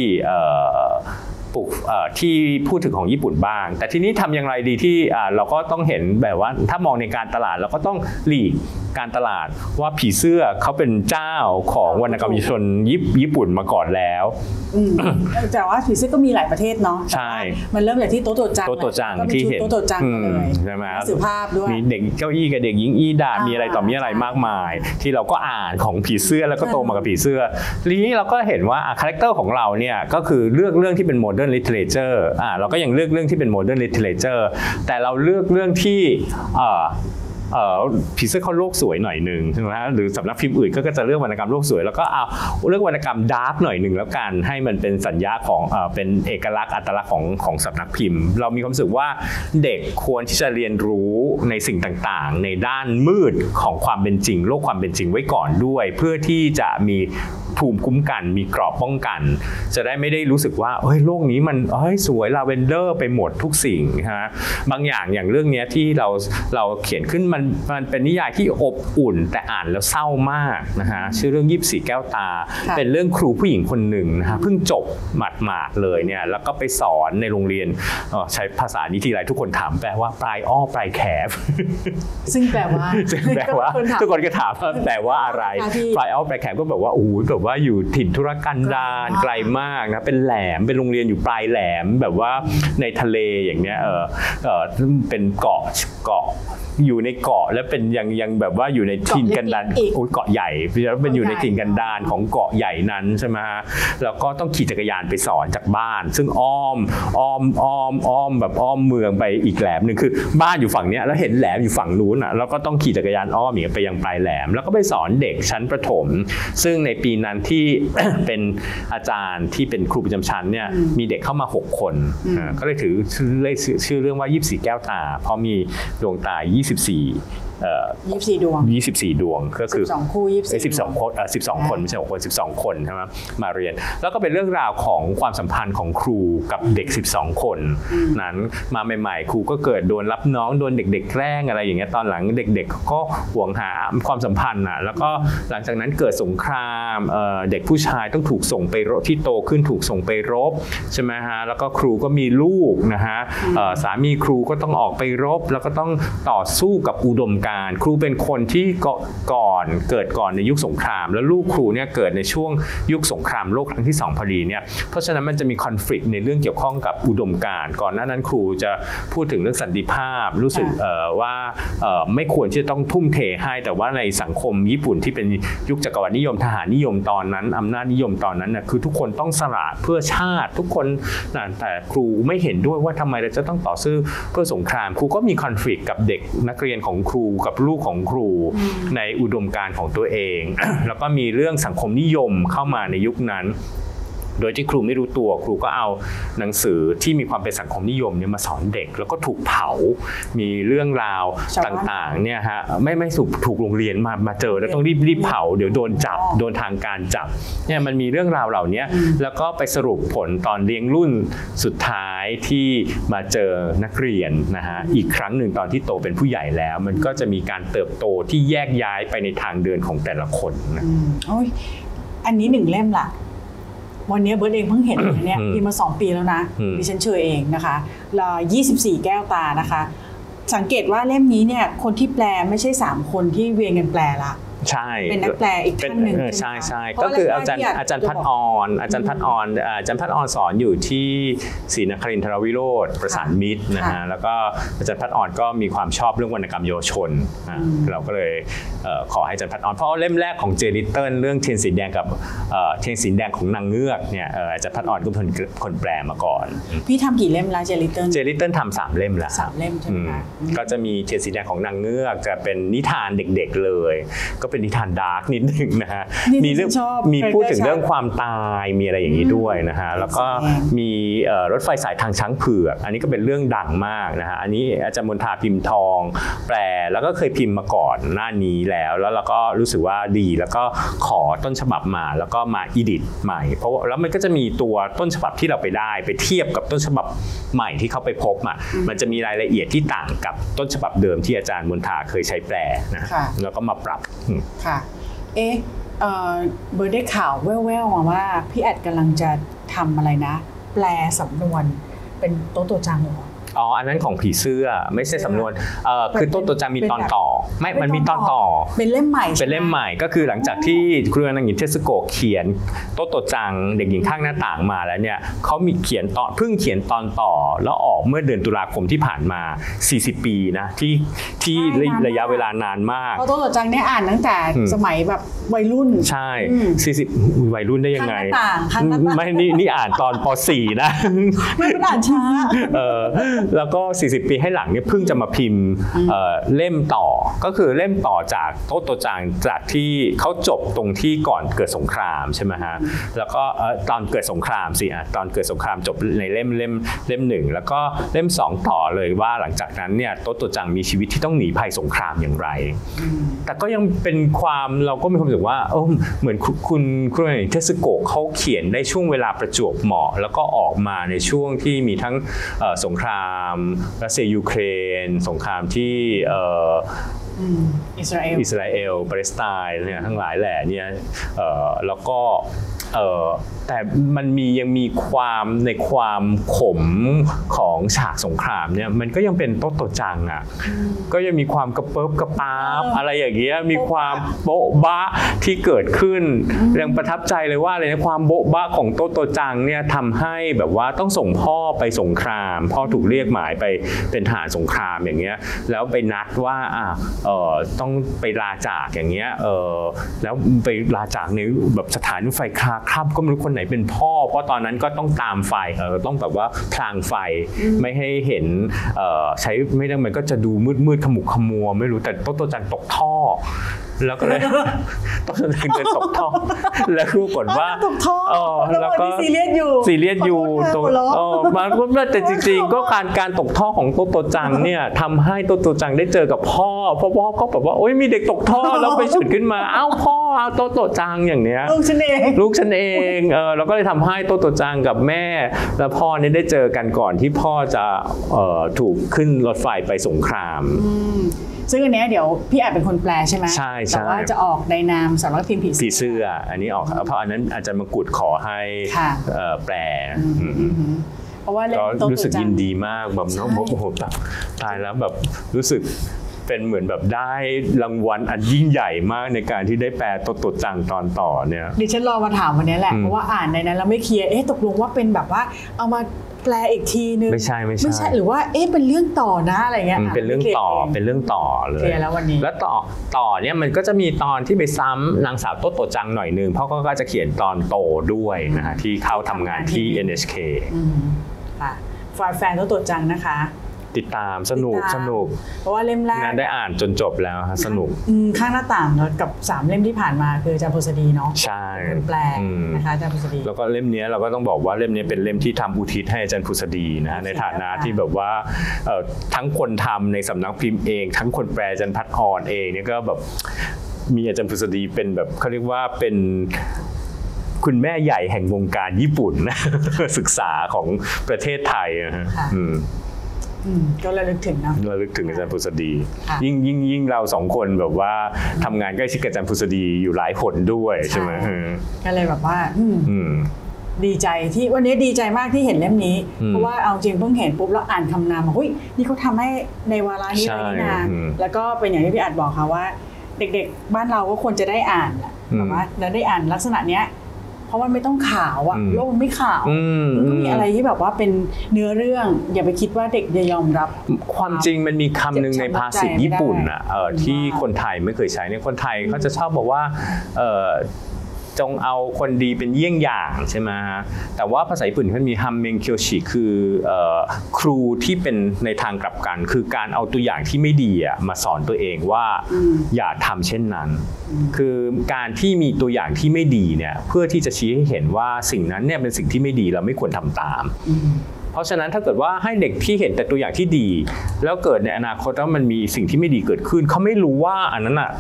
ปลูกเอ่อที่พูดถึงของญี่ปุ่นบ้าง แต่ทีนี้ทำอย่างไรดีที่อ่าเราก็ต้องเห็นแบบว่าถ้ามองในการตลาดเราก็ต้องหลีกการตลาดว่าผีเสื้อเขาเป็นเจ้าของวรรณกรรมเยาวชนญี่ญี่ปุ่นมาก่อนแล้วอืมแต่ว่าผีเสื้อก็มีหลายประเทศเนาะใช่แต่ว่ามันเริ่มจากที่โตโตจังโตโตจังก็มีที่ชุดเห็นโตโตจังอืมาเลยใช่ไหมหนังสือภาพด้วยมีเด็กเก้าอี้กับเด็กหญิงอีดาอ่ามีมีอะไรต่อมีอะไรมากมาย ที่เราก็อ่านของผีเสื้อแล้วก็โตมากับผีเสื้อทีนี้เราก็เห็นว่า character ของเราเนี่ยก็คือเลือกเรื่องที่เป็น modern literature อ่าเราก็ยังเลือกเรื่องที่เป็น modern literature แต่เราเลือกเรื่องที่เอ่อเออผีเสื้อเขาโลกสวยหน่อยหนึ่งใช่ไหมฮะหรือสำนักพิมพ์อื่นก็จะเลือกวรรณกรรมโลกสวย แล้วก็เอาเลือกวรรณกรรม dark หน่อยหนึ่งแล้วกันให้มันเป็นสัญลักษณ์ของเออเป็นเอกลักษณ์อัตลักษณ์ของของสำนักพิมพ์ เรามีความรู้สึกว่าเด็กควรที่จะเรียนรู้ในสิ่งต่างๆ ในด้านมืดของความเป็นจริง โลกความเป็นจริงไว้ก่อนด้วย เพื่อที่จะมี ภูมิคุ้มกัน มีกรอบป้องกัน จะได้ไม่ได้รู้สึกว่าเฮ้ยโลกนี้มันเฮ้ยสวยลาเวนเดอร์ไปหมดทุกสิ่งฮะบางอย่างอย่างเรื่องเนี้ยที่เราเราเขียนขึ้นมันมันเป็นนิยายที่อบอุ่น แต่อ่านแล้วเศร้ามากนะฮะชื่อเรื่องยิบสีแก้วตาค่ะเป็นเรื่องครูผู้หญิงคนหนึ่งนะฮะเพิ่งจบหมาดหมาดๆเลยเนี่ยแล้วก็ไปสอนในโรงเรียนเอ่อใช้ภาษานี้ทีไรทุกคนถามแปลว่าปลายอ้อปลายแขบซึ่งแปลว่าซึ่งแปลว่าก็ถามทุกคนก็ถามว่าแปลว่าอะไรค่ะพี่ปลายอ้อปลายแขกก็แบบว่าโอ้โหแบบว่าอยู่ถิ่นธุรกันดารไกไกลลมากมากนะเป็นแหลมเป็นโรงเรียนอยู่ปลายแหลมแบบว่าในทะเลอย่างเนี้ยเออเออเป็นเกาะเกาะอยู่ในเกาะแล้วเป็นยังยังแบบว่าอยู่ในถิ่นกันดารเกาะเล็กๆอีกโอ้ยเกาะใหญ่แล้วเป็นอยู่ในเกาะใหญ่ถิ่นกันดารของเกาะใหญ่นั้นใช่ไหมฮะแล้วก็ต้องขี่จักรยานไปสอนจากบ้าน ซึ่งอ้อมอ้อมอ้อมอ้อมแบบอ้อมเมืองไปอีกแหลมหนึ่งคือ บ้านอยู่ฝั่งเนี้ยแล้วเห็นแหลมอยู่ฝั่งนู้นอะแล้วก็ต้องขี่จักรยานอ้อมอย่างเงี้ยไปยังปลายแหลม แล้วก็ไปสอนเด็กชั้นประถม ซึ่งในปีนั้นที่เป็นอาจารย์ที่เป็นครูประจำชั้นเนี่ยมีเด็กเข้ามา 6 คนอ่าก็เลยถือชื่อเลยชื่อเรื่องว่า 24 แก้วตา เพราะมีดวงตา 24เอ่อ ยี่สิบสี่ดวง24ดวงก็คือสิบสองคู่ยี่สิบสี่สิบสองคนเอ่อสิบสองคนไม่ใช่หกคนสิบสองคนใช่ไหมมาเรียน แล้วก็เป็นเรื่องราวของความสัมพันธ์ของครูกับเด็ก 12 คน นั้นมาใหม่ๆ ครูก็เกิดโดนรับน้องโดนเด็ก ๆ แกล้งอะไรอย่างเงี้ยตอนหลังเด็กๆเขาก็ห่วงหาความสัมพันธ์อะแล้วก็หลังจากนั้นเกิดสงครามเอ่อเด็กผู้ชายต้องถูกส่งไปรบที่โตขึ้นถูกส่งไปรบใช่ไหมฮะแล้วก็ครูก็มีลูกนะฮะเอ่อสามีครูก็ต้องออกไปรบ แล้วก็ต้องต่อสู้กับอุดมการณ์ครูเป็นคนที่ก่อก่อนเกิดก่อนในยุคสงคราม แล้วลูกครูเนี่ยเกิดในช่วงยุคสงครามโลกครั้งที่สองพอดีเนี่ยเพราะฉะนั้นมันจะมีคอน FLICT ในเรื่องเกี่ยวข้องกับอุดมการณ์ก่อนหน้านั้นครูจะพูดถึงเรื่องสันติภาพรู้สึกค่ะเอ่อว่าเอ่อไม่ควรที่จะต้องทุ่มเทให้ แต่ว่าในสังคมญี่ปุ่นที่เป็นยุคจักรวรรดินิยมทหารนิยมตอนนั้นอำนาจนิยมตอนนั้นน่ะคือทุกคนต้องสละเพื่อชาติทุกคนนะแต่ครูไม่เห็นด้วยว่าทำไมเราจะต้องต่อสู้เพื่อสงคราม ครูก็มีคอน FLICT กับเด็กนักเรียนของครูกับลูกของครูในอุดมการณ์ของตัวเอง แล้วก็มีเรื่องสังคมนิยมเข้ามาในยุคนั้น โดยที่ครูไม่รู้ตัวครูก็เอาหนังสือที่มีความเป็นสังคมนิยมเนี่ยมาสอนเด็ก แล้วก็ถูกเผา มีเรื่องราวชาวบ้านต่างๆเนี่ยฮะไม่ไม่ถูกถูกโรงเรียนมามาเจอแล้วต้องรีบรีบเผาเดี๋ยวโดนจับอ๋อโดนทางการจับเนี่ยมันมีเรื่องราวเหล่านี้แล้วก็ไปสรุปผลตอนเลี้ยงรุ่นสุดท้ายที่มาเจอนักเรียนนะฮะอีกครั้งหนึ่งตอนที่โตเป็นผู้ใหญ่แล้ว มันก็จะมีการเติบโตที่แยกย้ายไปในทางเดินของแต่ละคนนะอืมโอ้ยอันนี้หนึ่งเล่มล่ะ วันนี้เบิร์ดเองเพิ่งเห็นเลยเนี่ยอืมพิมพ์มาสองปีแล้วนะอืมดิฉันเชื่อเองนะคะแล้ว24 แก้วตานะคะ สังเกตว่าเล่มนี้เนี่ยคนที่แปลไม่ใช่ 3 คนที่เวียนกันแปลละ ใช่เป็นนักแปลอีกท่านหนึ่งเออใช่ใช่ไหมคะใช่เพราะก็คือว่าอาจารย์ที่อยากอาจารย์จะภัทร์บอกอรอาจารย์ภัทร์อรเอ่ออาจารย์ภัทร์อรสอนอยู่ที่ศรีนครินทรวิโรฒประสานมิตรนะค่ะฮะแล้วก็อาจารย์ภัทร์อรก็มีความชอบเรื่องวรรณกรรมเยาวชนนะอืมเราก็เลยเอ่อขอให้อาจารย์ภัทร์อรเพราะว่าเล่มแรกของ J Little เรื่องเทียนสีแดงกับเอ่อเทียนสีแดงของนางเงือกเนี่ยเอ่ออาจารย์ภัทร์อรก็เป็นคนคนแปลมาก่อน พี่ทำกี่เล่มแล้ว J Little J Little ทำสามเล่มแล้วสามเล่มใช่ไหมคะอืมก็จะมีเทียนสีแดงของนางเงือกจะเป็นนิทานเด็ก ๆเลยก็เป็นนิทาน dark นิดนึงนะฮะนี่มีเรื่องชอบมีพูดถึง character เรื่องความตายมีอะไรอย่างนี้ด้วยนะฮะแล้วก็แสดงมีเอ่อรถไฟสายทางช้างเผือกอันนี้ก็เป็นเรื่องดังมากนะฮะอันนี้อาจารย์มนทาพิมพ์ทอง แปลแล้วก็เคยพิมพ์มาก่อนหน้านี้แล้ว แล้วเราก็รู้สึกว่าดี แล้วก็ขอต้นฉบับมาแล้วก็มาอีดิทใหม่ เพราะว่าแล้วมันก็จะมีตัวต้นฉบับที่เราไปได้ ไปเทียบกับต้นฉบับใหม่ที่เขาไปพบอะมันจะมีรายละเอียดที่ต่างกับต้นฉบับเดิมที่อาจารย์มนทาเคยใช้แปลนะค่ะแล้วก็มาปรับอืมค่ะ เอ๊ะเบอร์ได้ข่าวแว่วๆมาว่า พี่แอดกำลังจะทำอะไรนะ แปลสำนวนเป็นโต๊ะตัวจังเหรอ อ๋ออันนั้นของผีเสื้อไม่ใช่สำนวนเอ่อคือต้นตัวจะมีตอนต่อ ไม่มันมีตอนต่อ เป็นเล่มใหม่ใช่เป็นไหเล่มใหม่ก็คือหลังจากที่ครูนางหญิงเทสโกะเขียนโตโตจังเด็กหญิงข้างหน้าต่างมาแล้วเนี่ยเขามีเขียนตอนเพิ่งเขียนตอนต่อ แล้วออกเมื่อเดือนตุลาคมที่ผ่านมา 40 ปีนะที่ที่ระยะเวลานานมากเพราะโต๊ะตัวจังเนี่ยอ่านตั้งแต่อืมสมัยแบบวัยรุ่นใช่อืม40อุ๊ยวัยรุ่นได้ยังไงข้างหน้าต่างข้างหน้าต่างไม่นี่นี่อ่านตอนป .4 นะไม่เป็นอ่านช้าเออแล้วก็ 40 ปีให้หลังเนี่ยเพิ่งจะมาพิมพ์เอ่อเล่มต่อ ก็คือเล่มต่อจากโต๊ะโตจางจากที่เขาจบตรงที่ก่อนเกิดสงครามใช่ไหมฮะแล้วก็เอ่อตอนเกิดสงครามสิอะตอนเกิดสงครามจบในเล่มเล่มเล่มหนึ่งแล้วก็เล่มสองต่อเลยว่าหลังจากนั้นเนี่ยโต๊ะโตจังมีชีวิตที่ต้องหนีภัยสงครามอย่างไร แต่ก็ยังเป็นความเราก็มีความรู้สึกว่าเออเหมือนคุณคุณคุณเทสโกะเขาเขียนได้ช่วงเวลาประจวบเหมาะ แล้วก็ออกมาในช่วงที่มีทั้งเอ่อสงครามรัสเซียยูเครน สงครามที่เอ่ออืมอิสราเอลอิสราเอลปาเลสไตน์เนี่ยทั้งหลายแหล่เนี่ยเอ่อแล้วก็ เอ่อแต่มันมียังมีความในความขมของฉากสงครามเนี่ยมันก็ยังเป็นโต๊ะโตจังอะก็ยังมีความกระเปิบกระปาบเออออะไรอย่างเงี้ยมีความโบ๊ะบะที่เกิดขึ้นยังประทับใจเลยว่าเลยนะความโบ๊ะบะของโต๊ะโตจังเนี่ยทำให้แบบว่าต้องส่งพ่อไปสงคราม พ่อถูกเรียกหมายไปเป็นทหารสงครามอย่างเงี้ยแล้วไปนัดว่าอะเออต้องไปลาจากอย่างเงี้ยเออแล้วไปลาจากในแบบสถานรถไฟคลาครับก็ไม่รู้คนไหนเป็นพ่อ เพราะตอนนั้นก็ต้องตามไฟเออต้องแบบว่าพลางไฟไม่ให้เห็นเออใช้ไม่ได้มันก็จะดูมืดมืดๆขมุกขมัว ไม่รู้แต่โต๊ะโตจังตกท่อ แล้วก็เลยโต๊ะโตจังเดินตกท่อ แล้วปรากฏว่าตกท่อเออแล้วก็ซีเรียสอยู่ซีเรียสอยู่ขอโทษค่ะตรงหัวเราะเออมันก็แต่จริงๆ ก็การการตกท่อของโตโตจังเนี่ยทำให้โตโตจังได้เจอกับพ่อเพราะพ่อก็แบบว่าโอ๊ยมีเด็กตกท่อแล้วไปฉุดขึ้นมาอ้าวพ่อเอา โตโตจังอย่างเนี้ยลูกฉันเองลูกฉันเองเออเราก็เลยทำให้โตโตจังกับแม่ และพ่อเนี่ยได้เจอกันก่อนที่พ่อจะเอ่อถูกขึ้นรถไฟไปสงครามซึ่งอันเนี้ยเดี๋ยวพี่แอบเป็นคนแปลใช่ไหมใช่ใช่แต่ว่าจะออกในนามสำนักพิมพ์ผีผีเสื้อ อันนี้ออกเพราะอันนั้นอาจารย์มกุฎขอให้ค่ะเอ่อแปลอืมอืมอืมเพราะว่าเล่นก็โต๊ะรู้สึกจังยินดีมากแบบน้องใช่โอ้โหแบบตายแล้วแบบรู้สึก เป็นเหมือนแบบได้รางวัลอันยิ่งใหญ่มากในการที่ได้แปลตัวตดจังตอนต่อเนี่ยดิฉันรอมาถามวันนี้แหละอืมเพราะว่าอ่านในนั้นแล้วไม่เคลียร์เอ๊ะตกลงว่าเป็นแบบว่าเอามาแปลอีกทีนึงไม่ใช่ไม่ใช่ไม่ใช่หรือว่าเอ๊ะเป็นเรื่องต่อนะอะไรเงี้ยมันเป็นเรื่องต่อเป็นเรื่องต่อเลยเคลียร์แล้ววันนี้แล้วต่อต่อเนี่ยมันก็จะมีตอนที่ไปซ้ำนางสาวโตโตจังหน่อยนึงเพราะเขาก็จะเขียนตอนโตด้วยนะฮะที่เข้าทำงานที่ NHK อืมค่ะฟายแฟนต้องตรวจจังนะคะ ติดตามสนุกติดตาม สนุกเพราะว่าเล่มแรกงานได้อ่านจนจบแล้วฮะสนุกอืมข้างหน้าต่างกับสามเล่มที่ผ่านมาคืออาจารย์พฤษฎีเนาะใช่เป็นคนแปลอืม นะคะอาจารย์พฤษฎีแล้วก็เล่มเนี้ยเราก็ต้องบอกว่าเล่มเนี้ยเป็นเล่มที่ทำอุทิศให้อาจารย์พุษดีนะฮะในฐานะที่แบบว่าเอ่อทั้งคนทำในสำนักพิมพ์เอง ทั้งคนแปลอาจารย์พัดออนเองเนี่ยก็แบบมีอาจารย์พุษดีเป็นแบบเขาเรียกว่าเป็นคุณแม่ใหญ่แห่งวงการญี่ปุ่นนะ ศึกษาของประเทศไทยนะฮะค่ะ อืมอืม ก็ระลึกถึงเนาะระลึกถึงอาจารย์พุษดีค่ะยิ่งยิ่งยิ่งเราสองคนแบบว่าทำงานใกล้ชิดกับอาจารย์พุษดีอยู่หลายคนด้วยใช่ไหมเออก็เลยแบบว่าอืมอืมดีใจที่วันนี้ดีใจมากที่เห็นเล่มนี้อืมเพราะว่าเอาจริงเพิ่งเห็นปุ๊บแล้วอ่านคำนามบอกอุ้ยนี่เขาทำให้ในวาระนี้ใช่เลยนี่นาอืมแล้วก็เป็นอย่างที่พี่อัดบอกค่ะว่า เด็กๆ บ้านเราก็ควรจะได้อ่านอะอืมแบบว่าแล้วได้อ่านลักษณะเนี้ยเพ ราะว่าไม่ต้องขาวอะอืมโลกมันไม่ขาวอืมมันก็มีอะไรที่แบบว่าเป็นเนื้อเรื่อง อย่าไปคิดว่าเด็กจะยอมรับ ความจริงมันมีคำหนึ่งในภาษิตญี่ปุ่นอะเอ่อไม่ได้ที่คนไทยไม่เคยใช้เนี่ยคนไทยเขาจะชอบบอกว่าเอ่อ จงเอาคนดีเป็นเยี่ยงอย่างใช่ไหมฮะแต่ว่าภาษาญี่ปุ่นเขามีฮัมเมงเคียวชิคือเอ่อครูที่เป็นในทางกลับกัน คือการเอาตัวอย่างที่ไม่ดีอะมาสอนตัวเองว่าอืมอย่าทำเช่นนั้น คือการที่มีตัวอย่างที่ไม่ดีเนี่ยเพื่อที่จะชี้ให้เห็นว่าสิ่งนั้นเนี่ยเป็นสิ่งที่ไม่ดีเราไม่ควรทำตามอืมเพราะฉะนั้นถ้าเกิดว่าให้เด็กที่เห็นแต่ตัวอย่างที่ดี แล้วเกิดในอนาคตแล้วมันมีสิ่งที่ไม่ดีเกิดขึ้น เขาไม่รู้ว่าอันนั้นอะ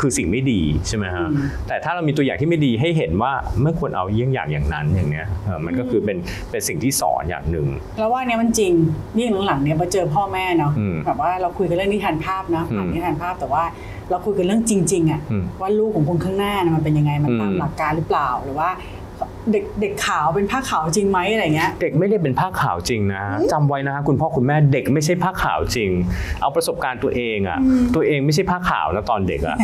คือสิ่งไม่ดีใช่ไหมฮะอืมแต่ถ้าเรามีตัวอย่างที่ไม่ดีให้เห็นว่าไม่ควรเอาเยี่ยงอย่างอย่างนั้นอย่างเนี้ยเออมันก็คือเป็นเป็นสิ่งที่สอนอย่างหนึ่งแล้วว่าเนี้ยมันจริงยิ่งหลังๆเนี่ยมาเจอพ่อแม่เนาะอืมแบบว่าเราคุยกันเรื่องนิทานภาพเนาะผ่านอืมนิทานภาพแต่ว่าเราคุยกันเรื่องจริงๆอะอืมว่าลูกของคนข้างหน้านะมันเป็นยังไงมันตามอืมหลักการหรือเปล่าหรือว่า เด็กเด็กขาวเป็นผ้าขาวจริงไหมอะไรเงี้ย เด็กไม่ได้เป็นผ้าขาวจริงนะจำไว้นะฮะคุณพ่อคุณแม่เด็กไม่ใช่ผ้าขาวจริง เอาประสบการณ์ตัวเองอะตัวเองไม่ใช่ผ้าขาวนะตอนเด็กอะ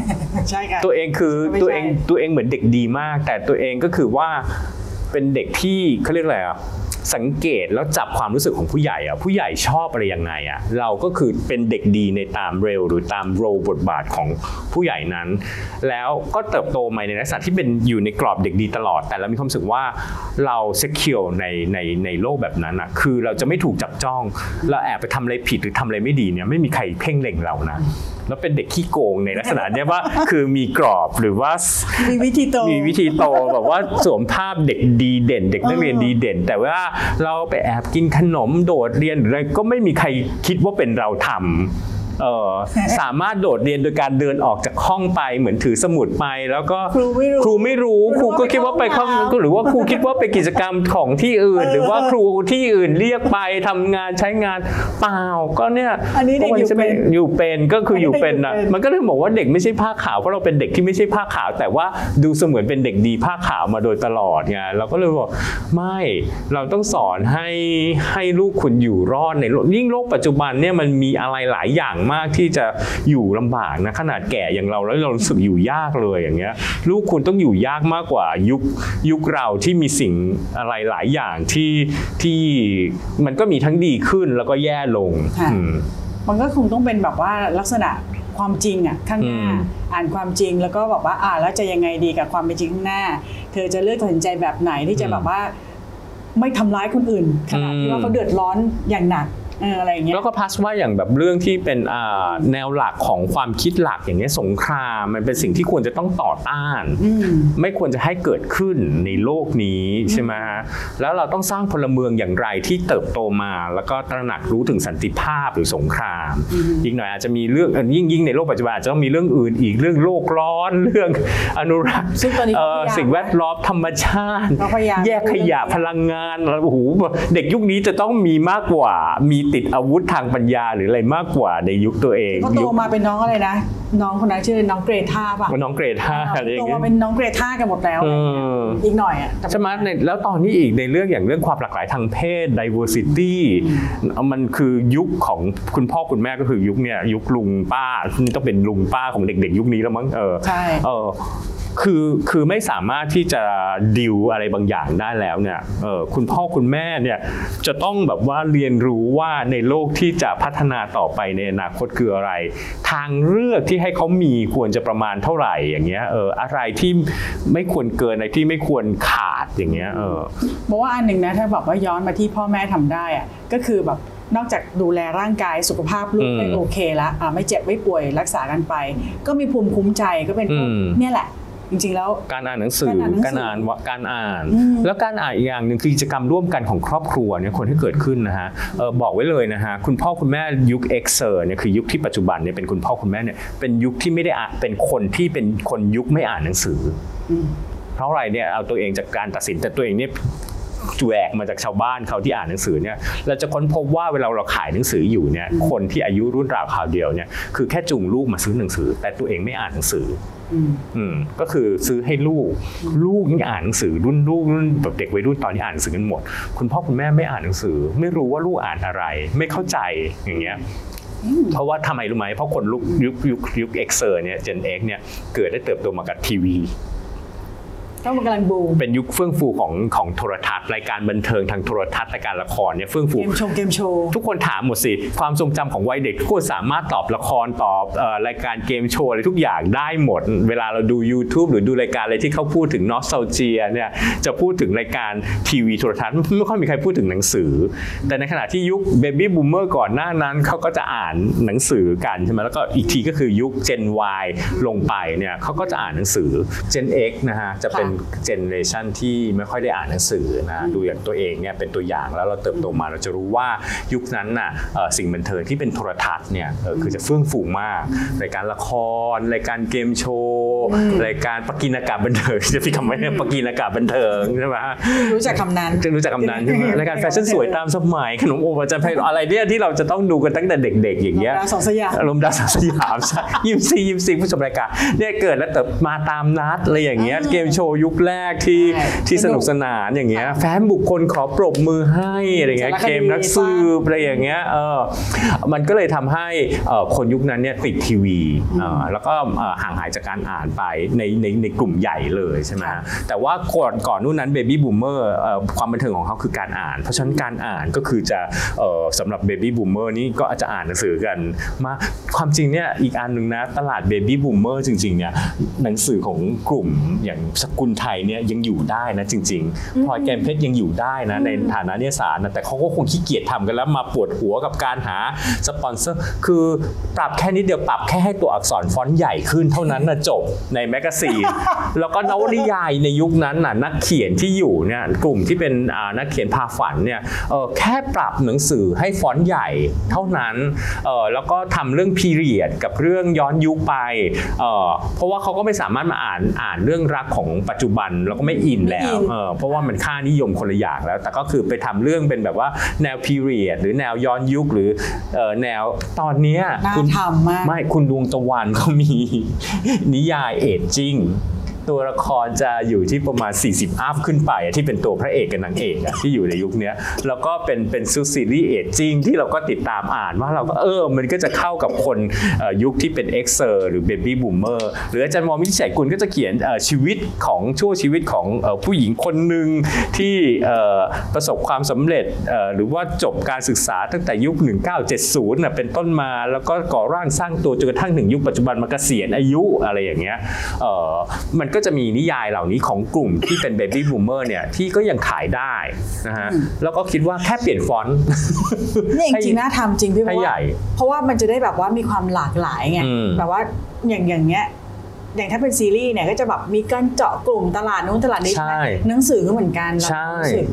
ใช่ค่ะตัวเองคือไม่ใช่ตัวเองตัวเองเหมือนเด็กดีมาก แต่ตัวเองก็คือว่าเป็นเด็กที่เขาเรียกอะไรอะ สังเกตแล้วจับความรู้สึกของผู้ใหญ่อะผู้ใหญ่ชอบอะไรยังไงอะเราก็คือเป็นเด็กดีในตามเร็วหรือตามโรบทบาทของผู้ใหญ่นั้น แล้วก็เติบโตมาในลักษณะที่เป็นอยู่ในกรอบเด็กดีตลอด แต่เรามีความรู้สึกว่าเราเซ็ก u r e ในในในโลกแบบนั้นอะคือเราจะไม่ถูกจับจ้อง เราแอบไปทำอะไรผิดหรือทำอะไรไม่ดีเนี่ยไม่มีใครเพ่งเล็งเรานะ แล้วเป็นเด็กขี้โกงในลักษณะเนี้ยว่าคือมีกรอบหรือว่ามีวิธีโตมีวิธีโตแบบว่าสวมภาพเด็กดีเด่น เด็กนักเรียนดีเด่น แต่ว่าเราไปแอบกินขนมโดดเรียนหรืออะไรก็ไม่มีใครคิดว่าเป็นเราทำเออ สามารถโดดเรียนโดยการเดินออกจากห้องไปเหมือนถือสมุดไป แล้วก็ครูไม่รู้ครูไม่รู้ครูก็คิดว่าไปครูห้องไม่รู้หรือว่าครูคิดว่าไปกิจกรรมของที่อื่น หรือว่าครูที่อื่นเรียกไปทำงานใช้งานเปล่าก็เนี่ยอันนี้เด็กพวอยู่ใช่ไหมเป็นอยู่เป็นก็คืออยู่เป็นนะอยู่เป็นมันก็เลยบอกว่าเด็กไม่ใช่ผ้าขาวเพราะเราเป็นเด็กที่ไม่ใช่ผ้าขาว แต่ว่าดูเสมือนเป็นเด็กดีผ้าขาวมาโดยตลอดไงเราก็เลยบอกไม่เราต้องสอนให้ให้ลูกคุณอยู่รอดในโลกยิ่งโลกปัจจุบันเนี่ยมันมีอะไรหลายอย่างมากที่จะอยู่ลำบากนะขนาดแก่อย่างเราแล้วเรารู้สึกอยู่ยากเลยอย่างเงี้ยลูกคุณต้องอยู่ยากมากกว่ายุคยุคเราที่มีสิ่งอะไรหลายอย่างที่ที่มันก็มีทั้งดีขึ้นแล้วก็แย่ลงค่ะอืมมันก็คงต้องเป็นแบบว่าลักษณะความจริงอะข้างหน้าอืมอ่านความจริงแล้วก็บอกว่าอ่าแล้วจะยังไงดีกับความเป็นจริงข้างหน้า เธอจะเลือกตัดสินใจแบบไหนที่จะแบบว่าไม่ทำร้ายคนอื่นขนาดที่ว่าเขาเดือดร้อนอย่างหนักเอออะไรอย่างเงี้ยแล้วก็พัสว่าอย่างแบบเรื่องที่เป็นอ่าแนวหลักของความคิดหลักอย่างเงี้ยสงครามมันเป็นสิ่งที่ควรจะต้องต่อต้านอืมไม่ควรจะให้เกิดขึ้นในโลกนี้ใช่ไหมฮะแล้วเราต้องสร้างพลเมืองอย่างไรที่เติบโตมา แล้วก็ตระหนักรู้ถึงสันติภาพหรือสงครามอีกหน่อยอาจจะมีเรื่องเอ่อยิ่งยิ่งในโลกปัจจุบันอาจจะต้องมีเรื่องอื่นอีกเรื่องโลกร้อนเรื่องอนุรักษ์ซึ่งตอนนี้เอ่อเขาพยายามสิ่งแวดล้อมธรรมชาติเขาพยายามแยกขยะพลังงานโอ้โหเด็กยุคนี้จะต้องมีมากกว่ามีติดอาวุธทางปัญญาหรืออะไรมากกว่าในยุคตัวเองเขาโตยุคมาเป็นน้องอะไรนะ น้องคนนั้นชื่อน้องเกรทาป่ะน้องเกรดห้าอะไรอย่าโตงเงี้มายเป็นน้องเกรทากันหมดแล้วเอออีกหน่อยอะแต่ใช่ไหมในแล้วตอนนี้อีกในเรื่องอย่างเรื่องความหลากหลายทางเพศ diversity มันคือยุคของคุณพ่อคุณแม่ก็คือยุคเนี่ยยุคลุงป้านี่ต้องเป็นลุงป้าของเด็ก ๆ ยุคนี้แล้วมั้งเออใช่เออ คือคือไม่สามารถที่จะดิวอะไรบางอย่างได้แล้วเนี่ยเออคุณพ่อคุณแม่เนี่ยจะต้องแบบว่าเรียนรู้ว่าในโลกที่จะพัฒนาต่อไปในอนาคตคืออะไร ทางเลือกที่ให้เขามีควรจะประมาณเท่าไหร่อย่างเงี้ยเอออะไรที่ไม่ควรเกินอะไรที่ไม่ควรขาดอย่างเงี้ยเออบอกว่าอันหนึ่งนะถ้าแบบว่าย้อนมาที่พ่อแม่ทำได้อะก็คือแบบนอกจากดูแลร่างกายสุขภาพลูกอืมให้โอเคละอะไม่เจ็บไม่ป่วยรักษากันไป ก็มีภูมิคุ้มใจก็เป็นพวกอืมเนี่ยแหละ จริงๆแล้ว การอ่านหนังสือการอ่านหนังสือการอ่านวะการอ่านอืมแล้วการอ่านอีกอย่างหนึ่งคือกิจกรรมร่วมกันของครอบครัวเนี่ยคนที่เกิดขึ้นนะฮะเออบอกไว้เลยนะฮะคุณพ่อคุณแม่ยุค Xer เนี่ยคือยุคที่ปัจจุบันเนี่ยเป็นคุณพ่อคุณแม่เนี่ยเป็นยุคที่ไม่ได้อ่านเป็นคนที่เป็นคนยุคไม่อ่านหนังสืออืมเพราะอะไรเนี่ยเอาตัวเองจากการตัดสินแต่ตัวเองเนี่ย แหวกมาจากชาวบ้านเขาที่อ่านหนังสือเนี่ยเราจะค้นพบว่าเวลาเราขายหนังสืออยู่เนี่ยคนที่อายุรุ่นราวคราวเดียวเนี่ยคือแค่จูงลูกมาซื้อหนังสือ แต่ตัวเองไม่อ่านหนังสืออืมอืมก็คือซื้อให้ลูก ลูกยังอ่านหนังสือรุ่นลูกรุ่นแบบเด็กวัยรุ่นตอนนี้อ่านหนังสือกันหมด คุณพ่อคุณแม่ไม่อ่านหนังสือ ไม่รู้ว่าลูกอ่านอะไร ไม่เข้าใจอย่างเงี้ยเพราะว่าทำไมรู้ไหมเพราะคนลุกยุคยุคยุค Xer เนี่ย Gen X เนี่ยเกิดได้เติบโตมากับทีวี ก็มันกำลังบูมเป็นยุคเฟื่องฟูของของโทรทัศน์รายการบันเทิงทางโทรทัศน์รายการละครเนี่ยเฟื่องฟูเกมโชว์เกมโชว์ทุกคนถามหมดสิความทรงจำของวัยเด็กทุกคนสามารถตอบละครตอบเออรายการเกมโชว์อะไรทุกอย่างได้หมด เวลาเราดู YouTube หรือดูรายการอะไรที่เขาพูดถึงนอส a l เจียเนี่ยจะพูดถึงรายการทีวีโทรทัศน์ไม่ค่อยมีใครพูดถึงหนังสือ แต่ในขณะที่ยุค baby boomer ก่อนหน้านั้นเขาก็จะอ่านหนังสือกันใช่ไหมแล้วก็อีกทีก็คือยุค Gen Y ลงไปเนี่ยเขาก็จะอ่านหนังสือ Gen X นะฮะจะเป็น generation ที่ไม่ค่อยได้อ่านหนังสือนะดูอย่างตัวเองเนี่ยเป็นตัวอย่างแล้วเราเติบโตมาเราจะรู้ว่ายุคนั้นน่ะเอ่อสิ่งบันเทิงที่เป็นโทรทัศน์เนี่ยเออคือจะเฟื่องฟูมากรายการละครรายการเกมโชว์รายการปกินอากาศบันเทิงจะพี่คำว่าเนี่ยปกินอากาศบันเทิงใช่ไหมฮะรู้จักคำนั้นจะรู้จักคำนั้นใช่ไหมรายการแฟชั่นสวยตามสมัยขนมโอประจันไพเราะอะไรเนี่ยที่เราจะต้องดูกันตั้งแต่เด็ก ๆ อย่างเงี้ยดาวสองสยามอารมณ์ดาวสามสยามใช่ยิมซียิมซีผู้ชมรายการเนี่ยเกิดแล้วเติบมาตามนัดอะไรอย่างเงี้ยอ่าเกมโชว์ยุคแรกที่ใช่ที่สนุกสนานอย่างเงี้ยแฟนบุคคลขอปรบมือให้อะไรเงี้ยสารคดีเกมนักสืบอะไรอย่างเงี้ยเออมันก็เลยทำให้เอ่อคนยุคนั้นเนี่ยติดทีวีเอ่อแล้วก็เอ่อห่างหายจากการอ่านไปในในในกลุ่มใหญ่เลยใช่ไหมแต่ว่าก่อนก่อนนู้นนั้น baby boomer ความบันเทิงของเขาคือการอ่าน เพราะฉะนั้นการอ่านก็คือจะเอ่อสำหรับ baby boomer นี่ก็อาจจะอ่านหนังสือกันมาความจริงเนี่ยอีกอันหนึ่งนะตลาด baby boomer จริงๆเนี่ยหนังสือของกลุ่มอย่างสกุลไทยเนี่ยยังอยู่ได้นะจริงๆพลอยแกมเพชรยังอยู่ได้นะในฐานะนิตยสารนะแต่เขาก็คงขี้เกียจทำกันแล้วมาปวดหัวกับการหาสปอนเซอร์คือปรับแค่นิดเดียวปรับแค่ให้ตัวอักษรฟอนต์ใหญ่ขึ้นเท่านั้นนะจบใน magazine แล้วก็นวนิยายในยุคนั้นน่ะนักเขียนที่อยู่เนี่ยกลุ่มที่เป็นอ่านักเขียนพาฝันเนี่ยเอ่อแค่ปรับหนังสือให้ฟอนต์ใหญ่เท่านั้นเอ่อแล้วก็ทำเรื่อง period กับเรื่องย้อนยุคไปเอ่อเพราะว่าเขาก็ไม่สามารถมาอ่านอ่านเรื่องรักของปัจจุบันแล้วก็ไม่อินแล้วไม่อินเออเพราะว่ามันค่านิยมคนละอย่างแล้ว แต่ก็คือไปทำเรื่องเป็นแบบว่าแนว period หรือแนวย้อนยุคหรือเอ่อแนวตอนเนี้ยน่าคุณทำมากไม่คุณดวงตะวันเขามีนิยาย aging ตัวละครจะอยู่ที่ประมาณ 40 up ขึ้นไปที่เป็นตัวพระเอกกับนางเอกที่อยู่ในยุคนี้แล้วก็เป็นเป็นซูซีรีส์ aging ที่เราก็ติดตามอ่านว่าเราก็เออ มันก็จะเข้ากับคนยุคที่เป็น Xer หรือ baby boomer หรืออาจารย์ว.วินิจฉัยกุลก็จะเขียนชีวิตของช่วงชีวิตของผู้หญิงคนหนึ่งที่ประสบความสำเร็จหรือว่าจบการศึกษาตั้งแต่ยุค 1970นะเป็นต้นมาแล้วก็ก่อร่างสร้างตัวจนกระทั่งถึงยุคปัจจุบันมาเกษียณอายุอะไรอย่างเงี้ยมันก็จะมีนิยายเหล่านี้ของกลุ่มที่เป็น baby boomer เนี่ยที่ก็ยังขายได้นะฮะแล้วก็คิดว่าแค่เปลี่ยนฟอนต์เนี่ยจริงๆน่าทำจริงพี่เพให้ใหญ่เพราะว่ามันจะได้แบบว่ามีความหลากหลายไงอืมแบบว่าอย่างอย่างเงี้ย อย่างถ้าเป็นซีรีส์เนี่ยก็จะแบบมีการเจาะกลุ่มตลาดนู้นตลาดนี้ใช่ไหมหนังสือก็เหมือนกันเราใช่รู้สึก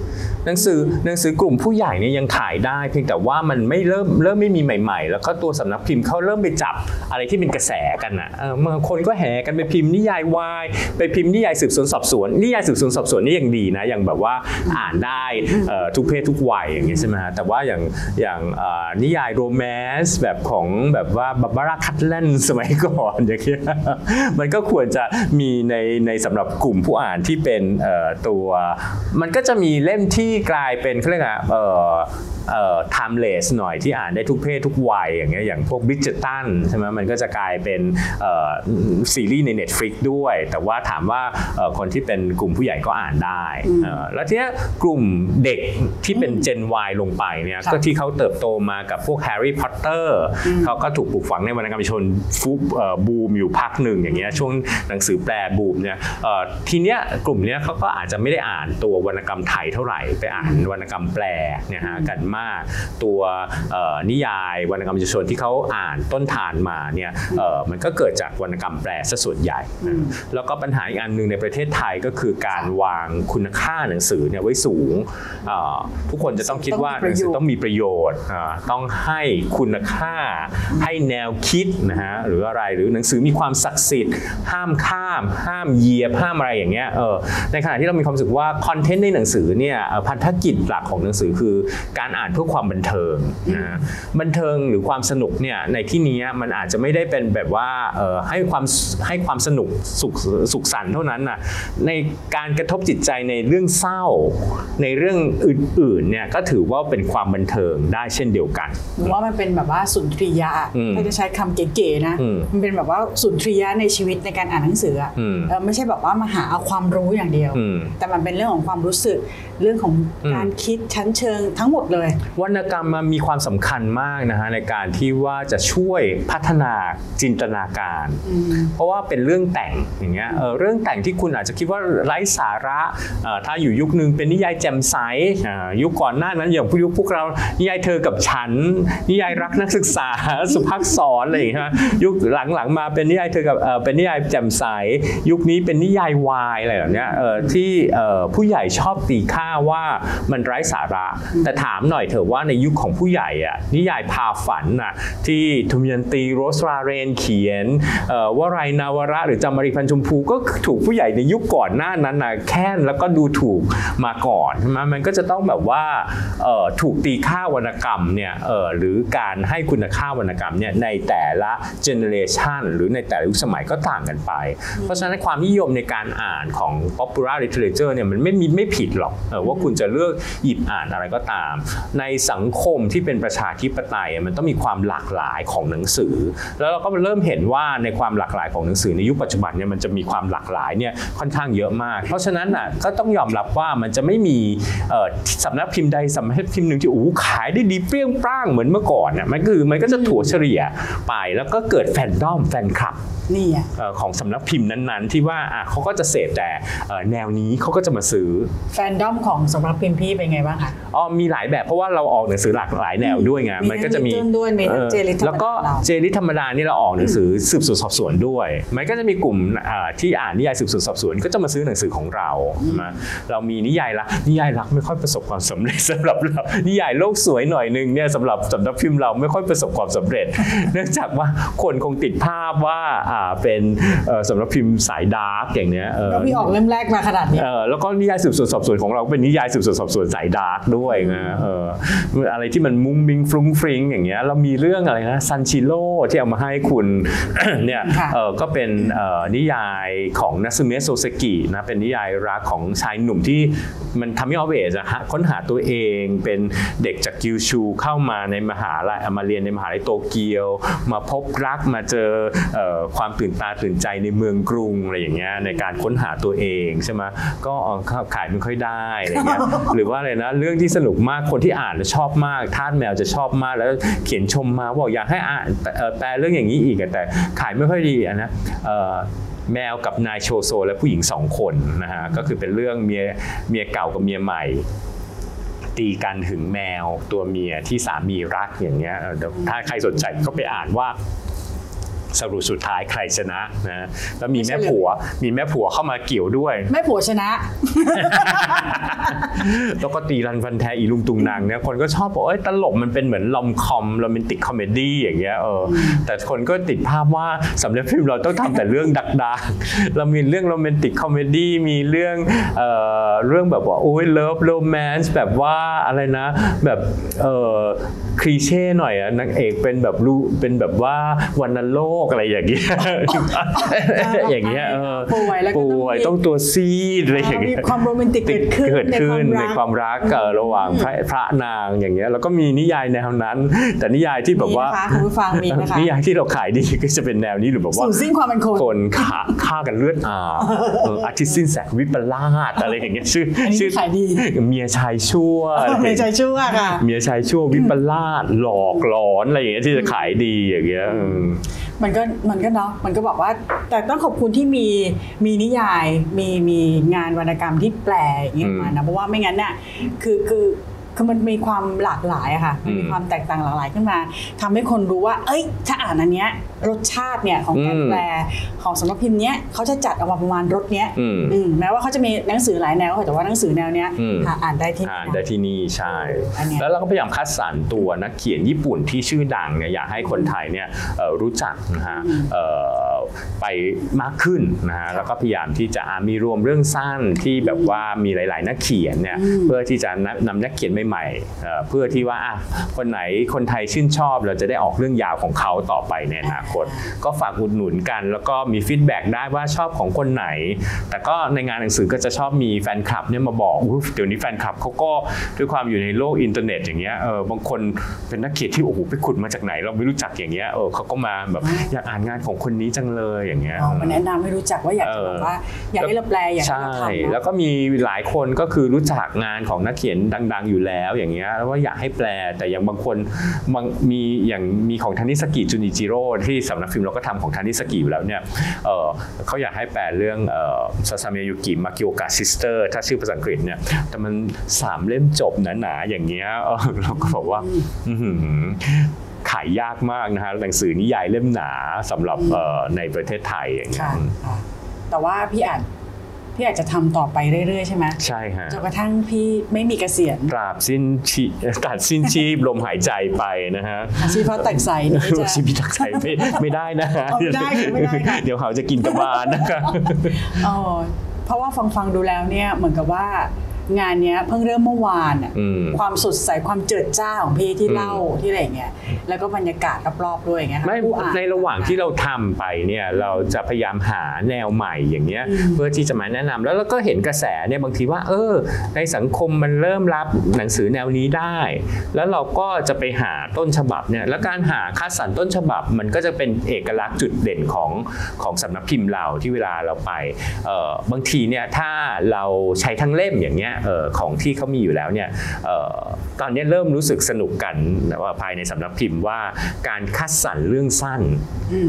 หนังสือหนังสือกลุ่มผู้ใหญ่เนี่ยยังขายได้ เพียงแต่ว่ามันไม่เริ่มเริ่มไม่มีใหม่ ๆ แล้วก็ตัวสำนักพิมพ์เขาเริ่มไปจับอะไรที่เป็นกระแสกันอะเออบางคนก็แห่กันไปพิมพ์นิยายวายไปพิมพ์นิยายสืบสวนสอบสวนนิยายสืบสวนสอบสวนนี่ยังดีนะยังแบบว่าอ่านได้เอ่อทุกเพศทุกวัยอย่างนี้ใช่ไหมฮะแต่ว่าอย่างอย่างเอ่อนิยายโรแมนต์แบบของแบบว่าบาบาร่าคัตแลนสมัยก่อนอย่างเงี้ยมันก็ควรจะมีในในสำหรับกลุ่มผู้อ่านที่เป็นเอ่อตัว มันก็จะมีเล่มที่กลายเป็นเขาเรียกอะเอ่อเอ่อ timeless หน่อยที่อ่านได้ทุกเพศทุกวัยอย่างเงี้ยอย่างพวกบิจตันใช่ไหมมันก็จะกลายเป็นเอ่อซีรีส์ใน Netflix ด้วย แต่ว่าถามว่าเอ่อคนที่เป็นกลุ่มผู้ใหญ่ก็อ่านได้เอ่อแล้วทีเนี้ยกลุ่มเด็กที่เป็น Gen Y ลงไปเนี่ยค่ะก็ที่เขาเติบโตมากับพวกแฮร์รี่พอตเตอร์เขาก็ถูกปลูกฝังในวรรณกรรมชนฟุบเอ่อบูมอยู่พักหนึ่งอย่างเงี้ยช่วงหนังสือแปลบูมเนี่ยทีเนี้ยกลุ่มเนี้ยเขาก็อาจจะไม่ได้อ่านตัววรรณกรรมไทยเท่าไหร่ไปอ่านวรรณกรรมแปลเนี่ยฮะกันมากตัวนิยายวรรณกรรมประชชนที่เขาอ่านต้นทานมาเนี่ยมันก็เกิดจากวรรณกรรมแปลซะส่วนใหญ่ แล้วก็ปัญหาอีกอันหนึ่งในประเทศไทยก็คือการวางคุณค่าหนังสือเนี่ยไว้สูง ทุกคนจะต้องคิดว่าหนังสือต้องมีประโยชน์ต้องให้คุณค่าให้แนวคิดนะฮะหรืออะไรหรือหนังสือมีความศักดิ์สิทธิ์ห้ามข้าม ห้ามเหยียบห้ามอะไรอย่างเงี้ยเออในขณะที่เรามีความรู้สึกว่าคอนเทนต์ในหนังสือเนี่ยเอ่อพันธกิจหลักของหนังสือคือการอ่านเพื่อความบันเทิงนะฮะบันเทิงหรือความสนุกเนี่ยในที่นี้มันอาจจะไม่ได้เป็นแบบว่าเอ่อให้ความให้ความสนุกสุขสุขสันต์เท่านั้นนะในการกระทบจิตใจในเรื่องเศร้า ในเรื่องอื่นๆเนี่ยก็ถือว่าเป็นความบันเทิงได้เช่นเดียวกันหรือว่ามันเป็นแบบว่าสุนทรียะอืมถ้าจะใช้คำเก๋ๆนะอืมมันเป็นแบบว่าสุนทรียะในชีวิตในการอ่านหนังสืออะอืมเออไม่ใช่แบบว่ามาหาเอาความรู้อย่างเดียวอืมแต่มันเป็นเรื่องของความรู้สึกเรื่องของอืมการคิดชั้นเชิงทั้งหมดเลย วรรณกรรมมันมีความสำคัญมากนะฮะในการที่ว่าจะช่วยพัฒนาจินตนาการ เพราะว่าเป็นเรื่องแต่งอย่างเงี้ยเออเรื่องแต่งที่คุณอาจจะคิดว่าไร้สาระเอ่อถ้าอยู่ยุคนึงเป็นนิยายแจ่มใสอ่ายุคก่อนหน้านั้นอย่างพวกยุคพวกเรานิยายเธอกับฉัน นิยายรักนักศึกษาสุภักษรอะไรอย่างเงี้ยยุคหลังๆมาเป็นนิยายเธอกับเอ่อเป็นนิยายแจ่มใส ยุคนี้เป็นนิยายวายอะไรแบบนี้ที่ผู้ใหญ่ชอบตีค่าว่ามันไร้สาระ แต่ถามหน่อยเถอะว่าในยุคของผู้ใหญ่อะนิยายพาฝันนะที่ทุมยันตีโรสราเรนเขียนเอ่อวรายนาวระ หรือจำมารีพันธ์ชมพูก็ถูกผู้ใหญ่ในยุคก่อนหน้านั้นนะแค้นแล้วก็ดูถูกมาก่อนใช่ไหมมันก็จะต้องแบบว่าถูกตีค่าวรรณกรรมเนี่ยหรือการให้คุณค่าวรรณกรรมเนี่ยในแต่ละเจเนเรชันหรือในแต่ละยุคสมัยก็ต่างกันไป เพราะฉะนั้นความนิยมในการอ่านของ popular literature เนี่ยมันไม่มีไม่ผิดหรอกเออว่าคุณจะเลือกหยิบอ่านอะไรก็ตาม ในสังคมที่เป็นประชาธิปไตยมันต้องมีความหลากหลายของหนังสือ แล้วเราก็เริ่มเห็นว่าในความหลากหลายของหนังสือในยุคปัจจุบันเนี่ยมันจะมีความหลากหลายเนี่ยค่อนข้างเยอะมาก เพราะฉะนั้นน่ะก็ต้องยอมรับว่ามันจะไม่มีเอ่อสำนักพิมพ์ใดสำนักพิมพ์หนึ่งที่โอ้โหขายได้ดีเปรี้ยงปร้างเหมือนเมื่อก่อนน่ะมันคือมันก็จะถั่วเฉลี่ยไปแล้วก็เกิดแฟนดอมแฟนคลับนี่อะเอ่อของสำนักพิมพ์นั้นๆ ที่ว่าอะเขาก็จะเสพแต่เอ่อแนวนี้เขาก็จะมาซื้อแฟนดอมของสำหรับพิมพ์พี่เป็นไงบ้างคะอ๋อมีหลายแบบเพราะว่าเราออกหนังสือหลากหลายแนวด้วยไงมีมันก็จะมีทั้ง Little ด้วยมีทั้งออเจลิธรรมดาแล้วก็เราเจลิธรรมดานี่เราออกหนังสือสืบสวนสอบสวนด้วย มันก็จะมีกลุ่มอ่าที่อ่านนิยายสืบสวนสอบสวนก็จะมาซื้อหนังสือของเราใช่ไหมเรามีนิยายรักนิยายรักไม่ค่อยประสบความสำเร็จสำหรับเรานิยายโลกสวยหน่อยนึงเนี่ยสำหรับสำนักพิมพ์เราไม่ค่อยประสบความสำเร็จ เนื่องจากว่าคนคงติดภาพว่าอ่าเป็นเอ่อสำนักพิมพ์สาย dark อย่างเนี้ยเออแล้วพี่ออกเล่มแรกมาขนาดนี้เออแล้วก็นิยายสืบสวนสอบสวนของเราเป็นนิยายสืบสวนสอบสวนสาย dark ด้วยนะเอออะไรที่มันมุ้งมิ้งฟรุ้งฟริ้งอย่างเงี้ยเรามีเรื่องอะไรนะซันชิโร่ที่เอามาให้คุณเนี่ยค่ะเออก็เป็นเอ่อนิยายของนัตสึเมะโซเซกินะเป็นนิยายรักของชายหนุ่มที่มันทำให้ออเวสอะฮะค้นหาตัวเองเป็นเด็กจากกิวชูเข้ามาในมหาลัยมาเรียนในมหาลัยโตเกียว มาพบรักมาเจอเอ่อความตื่นตาตื่นใจในเมืองกรุงอะไรอย่างเงี้ยในการค้นหาตัวเองใช่ไหมก็เอ่อขายไม่ค่อยได้อะไรเงี้ยหรือว่าอะไรนะเรื่องที่สนุกมากคนที่อ่านแล้วชอบมากทาสแมวจะชอบมากแล้วเขียนชมมาบอกอยากให้อ่านเอ่อแปลเรื่องอย่างนี้อีกอะแต่ขายไม่ค่อยดีอะนะเอ่อแมวกับนายโชโซ และผู้หญิงสองคนนะฮะก็คือเป็นเรื่องเมียเมียเก่ากับเมียใหม่ตีกันหึงแมวตัวเมียที่สามีรักอย่างเงี้ยเออเดี๋ยวถ้าใครสนใจก็ไปอ่านว่า สรุปสุดท้ายใครชนะนะแล้วมีไม่ใช่แม่ผัวมีแม่ผัวเข้ามาเกี่ยวด้วย แม่ผัวชนะ แล้วก็ตีรันฟันแทงอีลุงตุงนังเนี่ยคนก็ชอบบอกเอ้ยตลกมันเป็นเหมือน rom-com romantic comedy อย่างเงี้ยเอออแต่คนก็ติดภาพว่าสำนักพิมพ์เราต้องทำแต่เรื่อง dark dark เรามีเรื่อง romantic comedy มีเรื่องเอ่อเรื่องแบบว่าโอ้ย love romance แบบว่าอะไรนะแบบเอ่อ cliché หน่อยอะนางเอกเป็นแบบรู้เป็นแบบว่าวัณโรคอะไรอย่างเงี้ยอย่างเงี้ยเออป่วยแล้วก็ต้องป่วยมีต้องตัวซีดอะไรอย่างมีเงี้ยความโรแมนติกเกิดขึ้นเกิดขึ้นในในความมคาวรักเอ่อระหว่างพระพระนางอย่างเงี้ยแล้วก็มีนิยายแนวนั้น แต่นิยายที่แบบว่านะคะคุณผู้ฟังมีนะคะนิยายที่เราขายดีก็จะเป็นแนวนี้หรือแบบว่าสูญสิ้นความเป็นคนคนฆ่าฆ่ากันเลือดอาบเอออาทิตย์สิ้นแสงวิปลาสอะไรอย่างเงี้ยชื่ออันนี้ชื่อขายดีเมียชายชั่วอะไรอย่างในเงี้ยใจชั่วค่ะเมียชายชั่ววิปลาสหลอกหลอนอะไรอย่างเงี้ยที่จะขายดีอย่างเงี้ยอืมมันก็มันก็เนาะมันก็บอกว่า แต่ต้องขอบคุณที่มีมีนิยายมีมีงานวรรณกรรมที่แปลอย่างเงี้ยอืมมานะเพราะว่าไม่งั้นเนี่ยคือคือ คือมันมีความหลากหลายอะค่ะมันมีอืมความแตกต่างหลากหลายขึ้นมาทำให้คนรู้ว่า เอ้ย ถ้าอ่านอันเนี้ยรสชาติเนี่ยของการอืมแปลของสำนักพิมพ์เนี้ยเขาจะจัดออกมาประมาณรสเนี้ยอืมอืมแม้ว่าเขาจะมีหนังสือหลายแนวแต่ว่าหนังสือแนวเนี้ยอืมหาอ่านได้ที่อ่านนี่ได้นะที่นี่ใช่อันเนี้ยแล้วเราก็พยายามคัดสรรตัวนักเขียนญี่ปุ่นที่ชื่อดังเนี่ยอยากให้คนไทยเนี่ยเอ่อรู้จักนะฮะเอ่อไปมากขึ้นนะฮะแล้วก็พยายามที่จะอ่ามีรวมเรื่องสั้นที่แบบว่ามีหลาย ๆ นักเขียนเนี่ยเพื่อที่จะนำนำนักเขียนใหม่ๆเอ่อเพื่อที่ว่าอะคนไหนคนไทยชื่นชอบ เราจะได้ออกเรื่องยาวของเขาต่อไปในอนาคต ก็ฝากอุดหนุนกัน แล้วก็มี feedback ได้ว่าชอบของคนไหน แต่ก็ในงานหนังสือก็จะชอบมีแฟนคลับเนี่ยมาบอกอุ๊ยเดี๋ยวนี้แฟนคลับเขาก็ด้วยความอยู่ในโลกอินเทอร์เน็ตอย่างเงี้ยเออบางคนเป็นนักเขียนที่โอ้โหไปขุดมาจากไหน เราไม่รู้จักอย่างเงี้ยเออเขาก็มาแบบอยากอ่านงานของคนนี้จังเลยอย่างเงี้ยอ๋อมาแนะนำให้รู้จักว่าอยากจะเออแบบว่าอยากให้เราแปลอยากให้ใช่เราทำแล้เนาะวก็มีหลายคนก็คือรู้จักงานของนักเขียนดัง ๆ อยู่แล้วอย่างเงี้ยแล้วว่าอยากให้แปลแต่อย่างบางคนบางมีอย่างมีของทานิซากิจุนอิจิโร่ที่สำนักพิมพ์เราก็ทำของทานิซากิอยู่แล้วเนี่ยเออเขาอยากให้แปลเรื่องซาซาเมยูกิ Makioka Sisters ถ้าชื่อภาษาอังกฤษเนี่ยแต่มันสามเล่มจบหนาๆอย่างเงี้ยเออเราก็บอกว่าอื้อหือ ขายยากมากนะฮะหนังสือนิยายเล่มหนาสำหรับเอ่อในประเทศไทยอย่างเงี้ย ค่ะค่ะแต่ว่าพี่อาจ พี่อาจจะทำต่อไปเรื่อยๆใช่ไหมใช่ฮะจนกระทั่งพี่ไม่มีเกษียณตราบสิ้นชีตัดสิ้นชีพลมหายใจไปนะฮะอาชีพพระตักใสนี่จะชีวิตทักใจไม่ไม่ได้นะฮะเอาไม่ได้ค่ะไม่ได้ค่ะเดี๋ยวเขาจะกินกระบาลนะครับเออเพราะว่าฟังฟังๆดูแล้วเนี่ยเหมือนกับว่า งานเนี้ยเพิ่งเริ่มเมื่อวานอะอืมความสดใสความเจิดจ้าของพี่ที่อืมเล่าที่อะไรอย่างเงี้ยแล้วก็บรรยากาศรอบๆด้วยอย่างเงี้ยค่ะไม่ผู้อ่านในระหว่างที่เราทำไปเนี่ยเราจะพยายามหาแนวใหม่อย่างเงี้ยเพื่อที่จะมาแนะนำแล้วเราก็เห็นกระแสเนี่ยบางทีว่า เออ ในสังคมมันเริ่มรับหนังสือแนวนี้ได้ แล้วเราก็จะไปหาต้นฉบับเนี่ยแล้วการหาคัดสรรต้นฉบับ มันก็จะเป็นเอกลักษณ์จุดเด่นของของสำนักพิมพ์เราที่เวลาเราไปเอ่อบางทีเนี่ยถ้าเราใช้ทั้งเล่มอย่างเงี้ยเอ่อของที่เขามีอยู่แล้วเนี่ยเอ่อตอนนี้เริ่มรู้สึกสนุกกันว่าภายในสำนักพิมพ์ว่าการคัดสรรเรื่องสั้น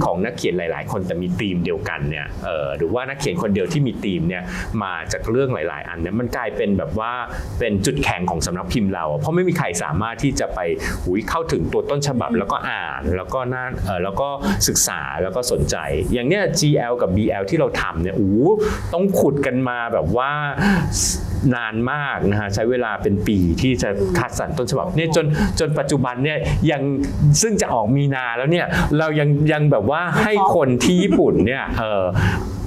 ของนักเขียนหลาย ๆ คนแต่มีธีมเดียวกันเนี่ยเอ่อหรือว่านักเขียนคนเดียวที่มีธีมเนี่ยมาจากเรื่องหลาย ๆ อันเนี่ยมันกลายเป็นแบบว่าเป็นจุดแข็งของสำนักพิมพ์เราอะเพราะไม่มีใครสามารถที่จะไปหุยเข้าถึงตัวต้นฉบับแล้วก็อ่านแล้วก็น่าเอ่อแล้วก็ศึกษาแล้วก็สนใจ อย่างเนี้ย GL กับ BL ที่เราทำเนี่ยโอ้โหต้องขุดกันมาแบบว่านานมากนะฮะใช้เวลาเป็นปีที่จะคัดสรรต้นฉบับเนี่ยจนจนปัจจุบันเนี่ยยังซึ่งจะออกมีนาแล้วเนี่ยเรายังยังแบบว่าให้คนที่ญี่ปุ่นเนี่ยเออ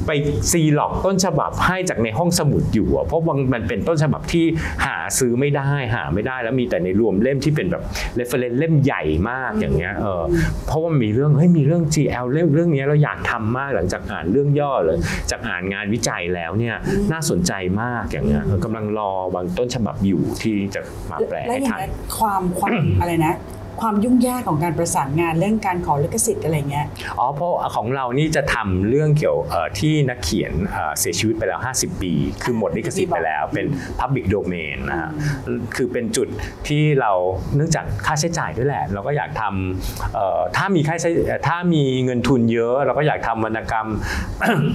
ไปซีร็อกซ์ต้นฉบับให้จากในห้องสมุดอยู่อะเพราะว่ามันเป็นต้นฉบับที่หาซื้อไม่ได้หาไม่ได้แล้วมีแต่ในรวมเล่มที่เป็นแบบ reference เล่มใหญ่มากอย่างเงี้ยเออเพราะว่ามีเรื่องเฮ้ยมีเรื่อง GL เรื่องเรื่องเนี้ยเราอยากทำมากหลังจากอ่านเรื่องย่อเลยจากอ่านงานวิจัยแล้วเนี่ยน่าสนใจมากอย่างเงี้ยเออกำลังรอบางต้นฉบับอยู่ที่จะมาแปลและให้อย่างทันเงี้ยความความอะไรนะ ความยุ่งยากของการประสานงานเรื่องการขอลิขสิทธิ์อะไรเงี้ยอ๋อเพราะของเรานี่จะทำเรื่องเกี่ยวเอ่อที่นักเขียนเอ่อเสียชีวิตไปแล้ว 50 ปี คือหมดลิขสิทธิ์ไปแล้วเป็น Public Domain นะฮะคือเป็นจุดที่เราเนื่องจากค่าใช้จ่ายด้วยแหละ เราก็อยากทำเอ่อถ้ามีค่าใช้ถ้ามีเงินทุนเยอะ เราก็อยากทำวรรณกรรม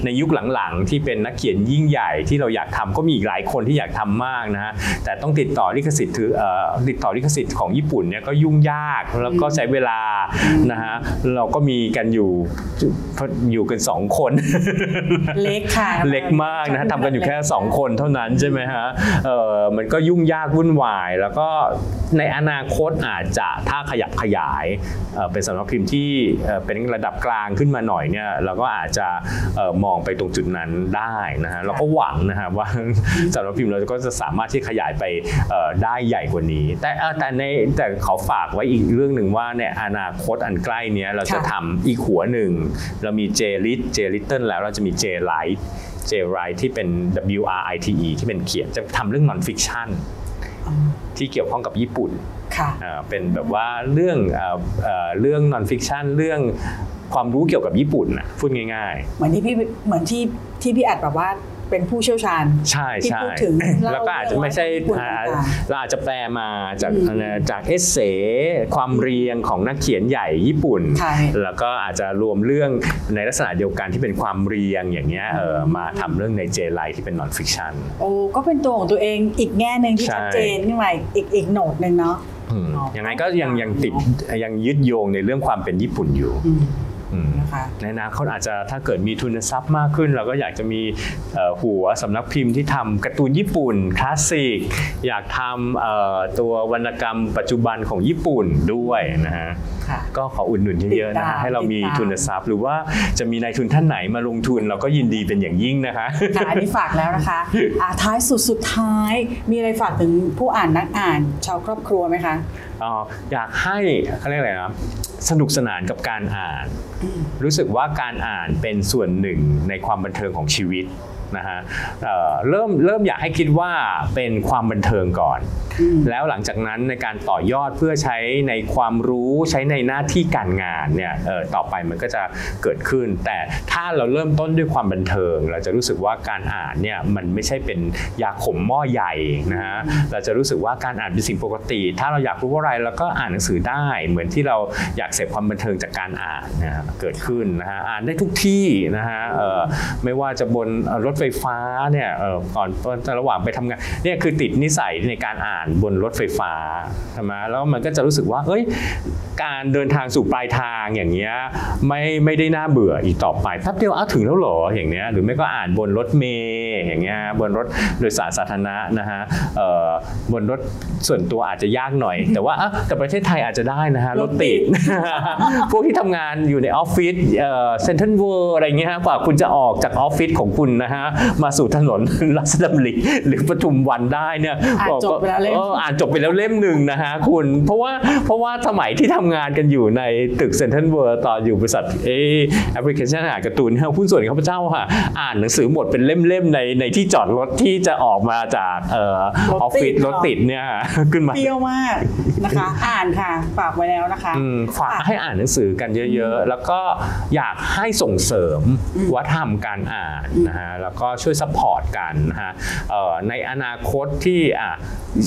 ในยุคหลังๆ ที่เป็นนักเขียนยิ่งใหญ่ที่เราอยากทำก็มีอีกหลายคนที่อยากทำมากนะฮะแต่ต้องติดต่อลิขสิทธิ์ถือเอ่อติดต่อลิขสิทธิ์ของญี่ปุ่นเนี่ยก็ยุ่งยากากแล้วก็ใช้เวลานะฮะเราก็มีกันอยู่อยู่กันสองคน เล็กค่ะ เล็กมากนะฮะทำกันอยู่แค่ 2 คนเท่านั้นใช่ไหมฮะเออมันก็ยุ่งยากวุ่นวาย แล้วก็ในอนาคตอาจจะถ้าขยับขยายเอ่อเป็นสำนักพิมพ์ที่เอ่อเป็นระดับกลางขึ้นมาหน่อยเนี่ยเราก็อาจจะเอ่อมองไปตรงจุดนั้นได้นะฮะเราก็หวังนะฮะว่าสำนักพิมพ์เราก็จะสามารถที่ขยายไปเอ่อได้ใหญ่กว่านี้ แต่เอ่อแต่ในแต่ขอฝากไว้อีกเรื่องหนึ่งว่าในอนาคตอันใกล้เนี้ยเราจะค่ะทำอีกหัวหนึ่ง เรามี J Lit J Little แล้วเราจะมี J Light J Write ที่เป็น W R I T E ที่เป็นเขียนจะทำเรื่อง non fiction ที่เกี่ยวข้องกับญี่ปุ่นค่ะอ่าเป็นแบบว่าเรื่องเอ่อเอ่อเรื่อง non fiction เรื่องความรู้เกี่ยวกับญี่ปุ่นนะพูดง่ายเหมือนที่พี่เหมือนที่ที่พี่อัดแบบว่า เป็นผู้เชี่ยวชาญๆใช่ที่ใช่พูดถึงเล่าแล้วก็อาจจะไม่ใช่เรื่องญี่ปุ่นอ่าต่างเราอาจจะแปลมาจากอืมจากเอเซความเรียงของนักเขียนใหญ่ญี่ปุ่นค่ะแล้วก็อาจจะรวมเรื่องในลักษณะเดียวกันที่เป็นความเรียงอย่างเงี้ยเออมาทำเรื่องในเจไลที่เป็น non fiction โอ้ก็เป็นตัวของตัวเองอีกแง่หนึ่งที่ใช่ชัดเจนขึ้นมาอีกอีกโหนดหนึ่งเนาะอืมอ๋อยังไงก็ยังยังติดยังยึดโยงในเรื่องความเป็นญี่ปุ่นอยู่อืมอืม นะคะในอนาคตอาจจะถ้าเกิดมีทุนทรัพย์มากขึ้น เราก็อยากจะมีเอ่อหัวสำนักพิมพ์ที่ทำการ์ตูนญี่ปุ่นคลาสสิกอยากทำเอ่อตัววรรณกรรมปัจจุบันของญี่ปุ่นด้วยนะฮะค่ะก็ขออุดหนุนเยอะๆนะติดตาฮะมให้เรามีติดตามทุนทรัพย์ หรือว่าจะมีนายทุนท่านไหนมาลงทุน เราก็ยินดีเป็นอย่างยิ่งนะคะค่ะอันนี้ฝากแล้วนะคะอะท้ายสุดสุดท้ายมีอะไรฝากถึงผู้อ่านนักอ่านชาวครอบครัวไหมคะเอ่ออยากให้เขาเรียกอะไรนะสนุกสนานกับการอ่าน รู้สึกว่าการอ่านเป็นส่วนหนึ่งในความบันเทิงของชีวิต นะฮะเอ่อเริ่มเริ่มอยากให้คิดว่าเป็นความบันเทิงก่อน แล้วหลังจากนั้นในการต่อยอดเพื่อใช้ในความรู้ใช้ในหน้าที่การงานเนี่ยเอ่อต่อไปมันก็จะเกิดขึ้น แต่ถ้าเราเริ่มต้นด้วยความบันเทิง เราจะรู้สึกว่าการอ่านเนี่ยมันไม่ใช่เป็นยาขมหม้อใหญ่นะฮะเราจะรู้สึกว่าการอ่านเป็นสิ่งปกติ ถ้าเราอยากรู้อะไรเราก็อ่านหนังสือได้เหมือนที่เราอยากเสพความบันเทิงจากการอ่านนะฮะเกิดขึ้นนะฮะอ่านได้ทุกที่นะฮะเอ่อไม่ว่าจะบนเอ่อรถไฟไฟฟ้าเนี่ยเอ่อก่อนระหว่างไปทำงานเนี่ยคือติดนิสัยในการอ่านบนรถไฟฟ้าใช่ไหมแล้วมันก็จะรู้สึกว่าเอ้ยการเดินทางสู่ปลายทางอย่างเงี้ยไม่ไม่ได้น่าเบื่ออีกต่อไปแป๊บเดียวอ้าถึงแล้วเหรออย่างเงี้ยหรือไม่ก็อ่านบนรถเมล์อย่างเงี้ยบนรถโดยสารสาธารณะนะฮะเอ่อบนรถส่วนตัวอาจจะยากหน่อย แต่ว่าอะแต่ประเทศไทยอาจจะได้นะฮะรถติด พวกที่ทำงานอยู่ในออฟฟิศเซ็นทรัลเวิลด์อะไรเงี้ยฮะกว่าคุณจะออกจากออฟฟิศของคุณนะฮะมาสู่ถนนราชดำริหรือปทุมวันได้เนี่ยอ่านจบไปแล้วเล่มอออ่านจบไปแล้วเล่มหนึ่งนะฮะคุณ เพราะว่าเพราะว่าสมัยที่ทำงานกันอยู่ในตึกเซ็นทรัลเวิลด์ตอนอยู่บริษัทเอแอปพลิเคชันอ่านการ์ตูนเนี่ยหุ้นส่วนข้าพเจ้าค่ะ อ่านหนังสือหมดเป็นเล่มๆในในที่จอดรถที่จะออกมาจากเออออฟฟิศรถติดเนี่ยขึ้นมาเปรี้ยวมากนะคะอ่านค่ะฝากไว้แล้วนะคะอืมฝากให้อ่านหนังสือกันเยอะ ๆ แล้วก็อยากให้ส่งเสริมวัฒนธรรมการอ่านนะฮะแล้วก็ช่วย support กันนะฮะเอ่อในอนาคตที่อะ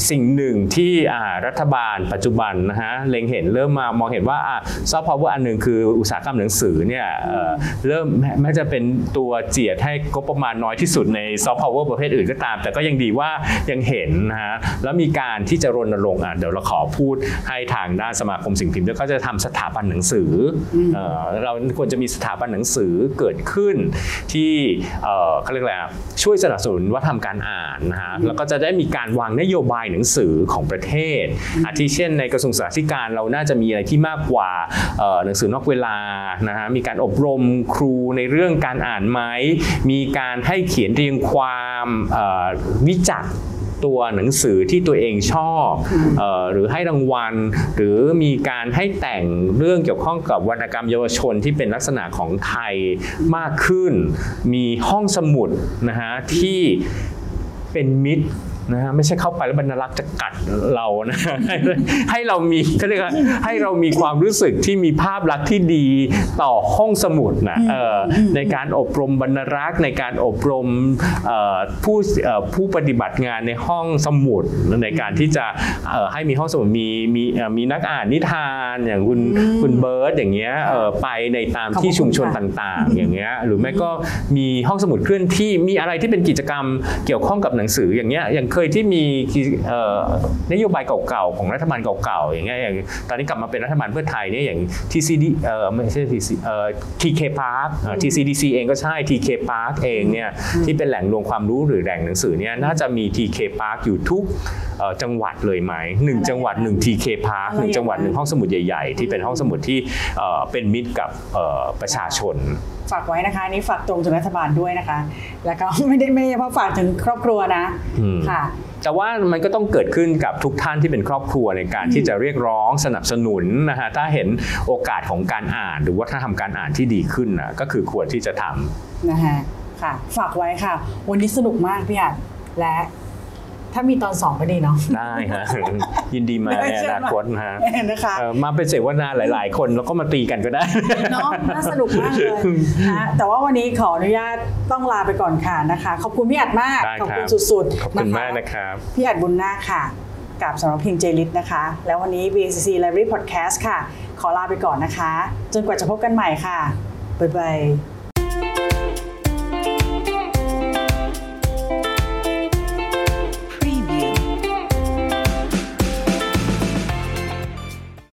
สิ่งหนึ่งที่อ่ารัฐบาลปัจจุบันนะฮะเล็งเห็นเริ่มมามองเห็นว่าซอฟต์พาวเวอร์อันหนึ่งคืออุตสาหกรรมหนังสือเนี่ยเอ่อเริ่มแม้แม้จะเป็นตัวเจียดให้งบประมาณน้อยที่สุดในซอฟต์พาวเวอร์ประเภทอื่นก็ตาม แต่ก็ยังดีว่ายังเห็นนะฮะแล้วมีการที่จะรณรงค์อะเดี๋ยวเราขอพูดให้ทางด้านสมาคมสิ่งพิมพ์ด้วยก็จะทำสถาบันหนังสืออเอ่อเราควรจะมีสถาบันหนังสือเกิดขึ้นที่เอ่อเขาเรียกอะไรอะช่วยสนับสนุนวัฒนธรรมการอ่านนะฮะแล้วก็จะได้มีการวางนโยบายหนังสือของประเทศอาทิเช่น ในกระทรวงศึกษาธิการเราน่าจะมีอะไรที่มากกว่าเอ่อหนังสือนอกเวลานะฮะมีการอบรมครูในเรื่องการอ่านไหมมีการให้เขียนเรียงความเอ่อวิจักษ์ ตัวหนังสือที่ตัวเองชอบเออหรือให้รางวัล หรือมีการให้แต่งเรื่องเกี่ยวข้องกับวรรณกรรมเยาวชนที่เป็นลักษณะของไทยมากขึ้น มีห้องสมุดนะฮะที่เป็นมิตร นะฮะไม่ใช่เข้าไปแล้วบรรลักษ์จะกัดเรานะให้ให้เรามีเขาเรียกว่าให้เรามีความรู้สึกที่มีภาพลักษณ์ที่ดีต่อห้องสมุดนะเอ่ออในการอบรมบรรลักษ์ในการอบรมเอ่อผู้เอ่อผู้ปฏิบัติงานในห้องสมุดในการที่จะเอ่อให้มีห้องสมุดมีมีเอ่อมีนักอ่านนิทานอย่างคุณคุณเบิร์ตอย่างเงี้ยเอ่อไปในตามที่ขอบคุณชุมชนค่ะต่างๆ อย่างเงี้ยหรือไม่ก็มีห้องสมุดเคลื่อนที่มีอะไรที่เป็นกิจกรรมเกี่ยวข้องกับหนังสืออย่างเงี้ยอย่างเคยที่มีเอ่อนโยบายเก่าๆของรัฐบาลเก่าๆอย่างเงี้ยอย่างตอนนี้กลับมาเป็นรัฐบาลเพื่อไทยเนี่ยอย่าง TCD เอ่อไม่ใช่ TC เอ่อ TK Park เอ่อ TCDC เองก็ใช่ TK Park เองเนี่ยที่เป็นแหล่งรวมความรู้หรือแหล่งหนังสือเนี่ยน่าจะมี TK Park อยู่ทุกเอ่อจังหวัดเลยไหมหนึ่งอะไรจังหวัดหนึ่ง TK Park อะไรหนึ่งจังหวัดอย่างนั้นหนึ่งห้องสมุดใหญ่ ๆ ที่เป็นห้องสมุดที่เอ่อเป็นมิตรกับเอ่อประชาชน ฝากไว้นะคะอันนี่ฝากตรงถึงรัฐบาลด้วยนะคะ แล้วก็ไม่ได้ไม่ได้เฉพาะฝากถึงครอบครัวนะอืมค่ะแต่ว่ามันก็ต้องเกิดขึ้นกับทุกท่านที่เป็นครอบครัวในการที่จะเรียกร้องสนับสนุนนะฮะถ้าเห็นโอกาสของการอ่านหรือว่าถ้าทำการอ่านที่ดีขึ้นนะก็คือควรที่จะทำนะฮะค่ะ ฝากไว้ค่ะ วันนี้สนุกมากพี่อัดและ ถ้ามีตอนสองก็ดีเนาะได้ฮะยินดีมาในอนาคตนะฮะนะคะเอ่อมาเป็นเสวนาหลาย ๆ คนแล้วก็มาตีกันก็ได้เนาะน่าสนุกมากเลยนะแต่ว่าวันนี้ขออนุญาตต้องลาไปก่อนค่ะนะคะ ขอบคุณพี่อัดมากได้ขอบครัคุณบสุดๆขอบคุณนะะมากนะครับพี่อัดบุญนาคค่ะกับสำหรับเพลงเจลิตนะคะ แล้ววันนี้ BCC Library Podcast ค่ะ ขอลาไปก่อนนะคะ จนกว่าจะพบกันใหม่ค่ะ บ๊ายบาย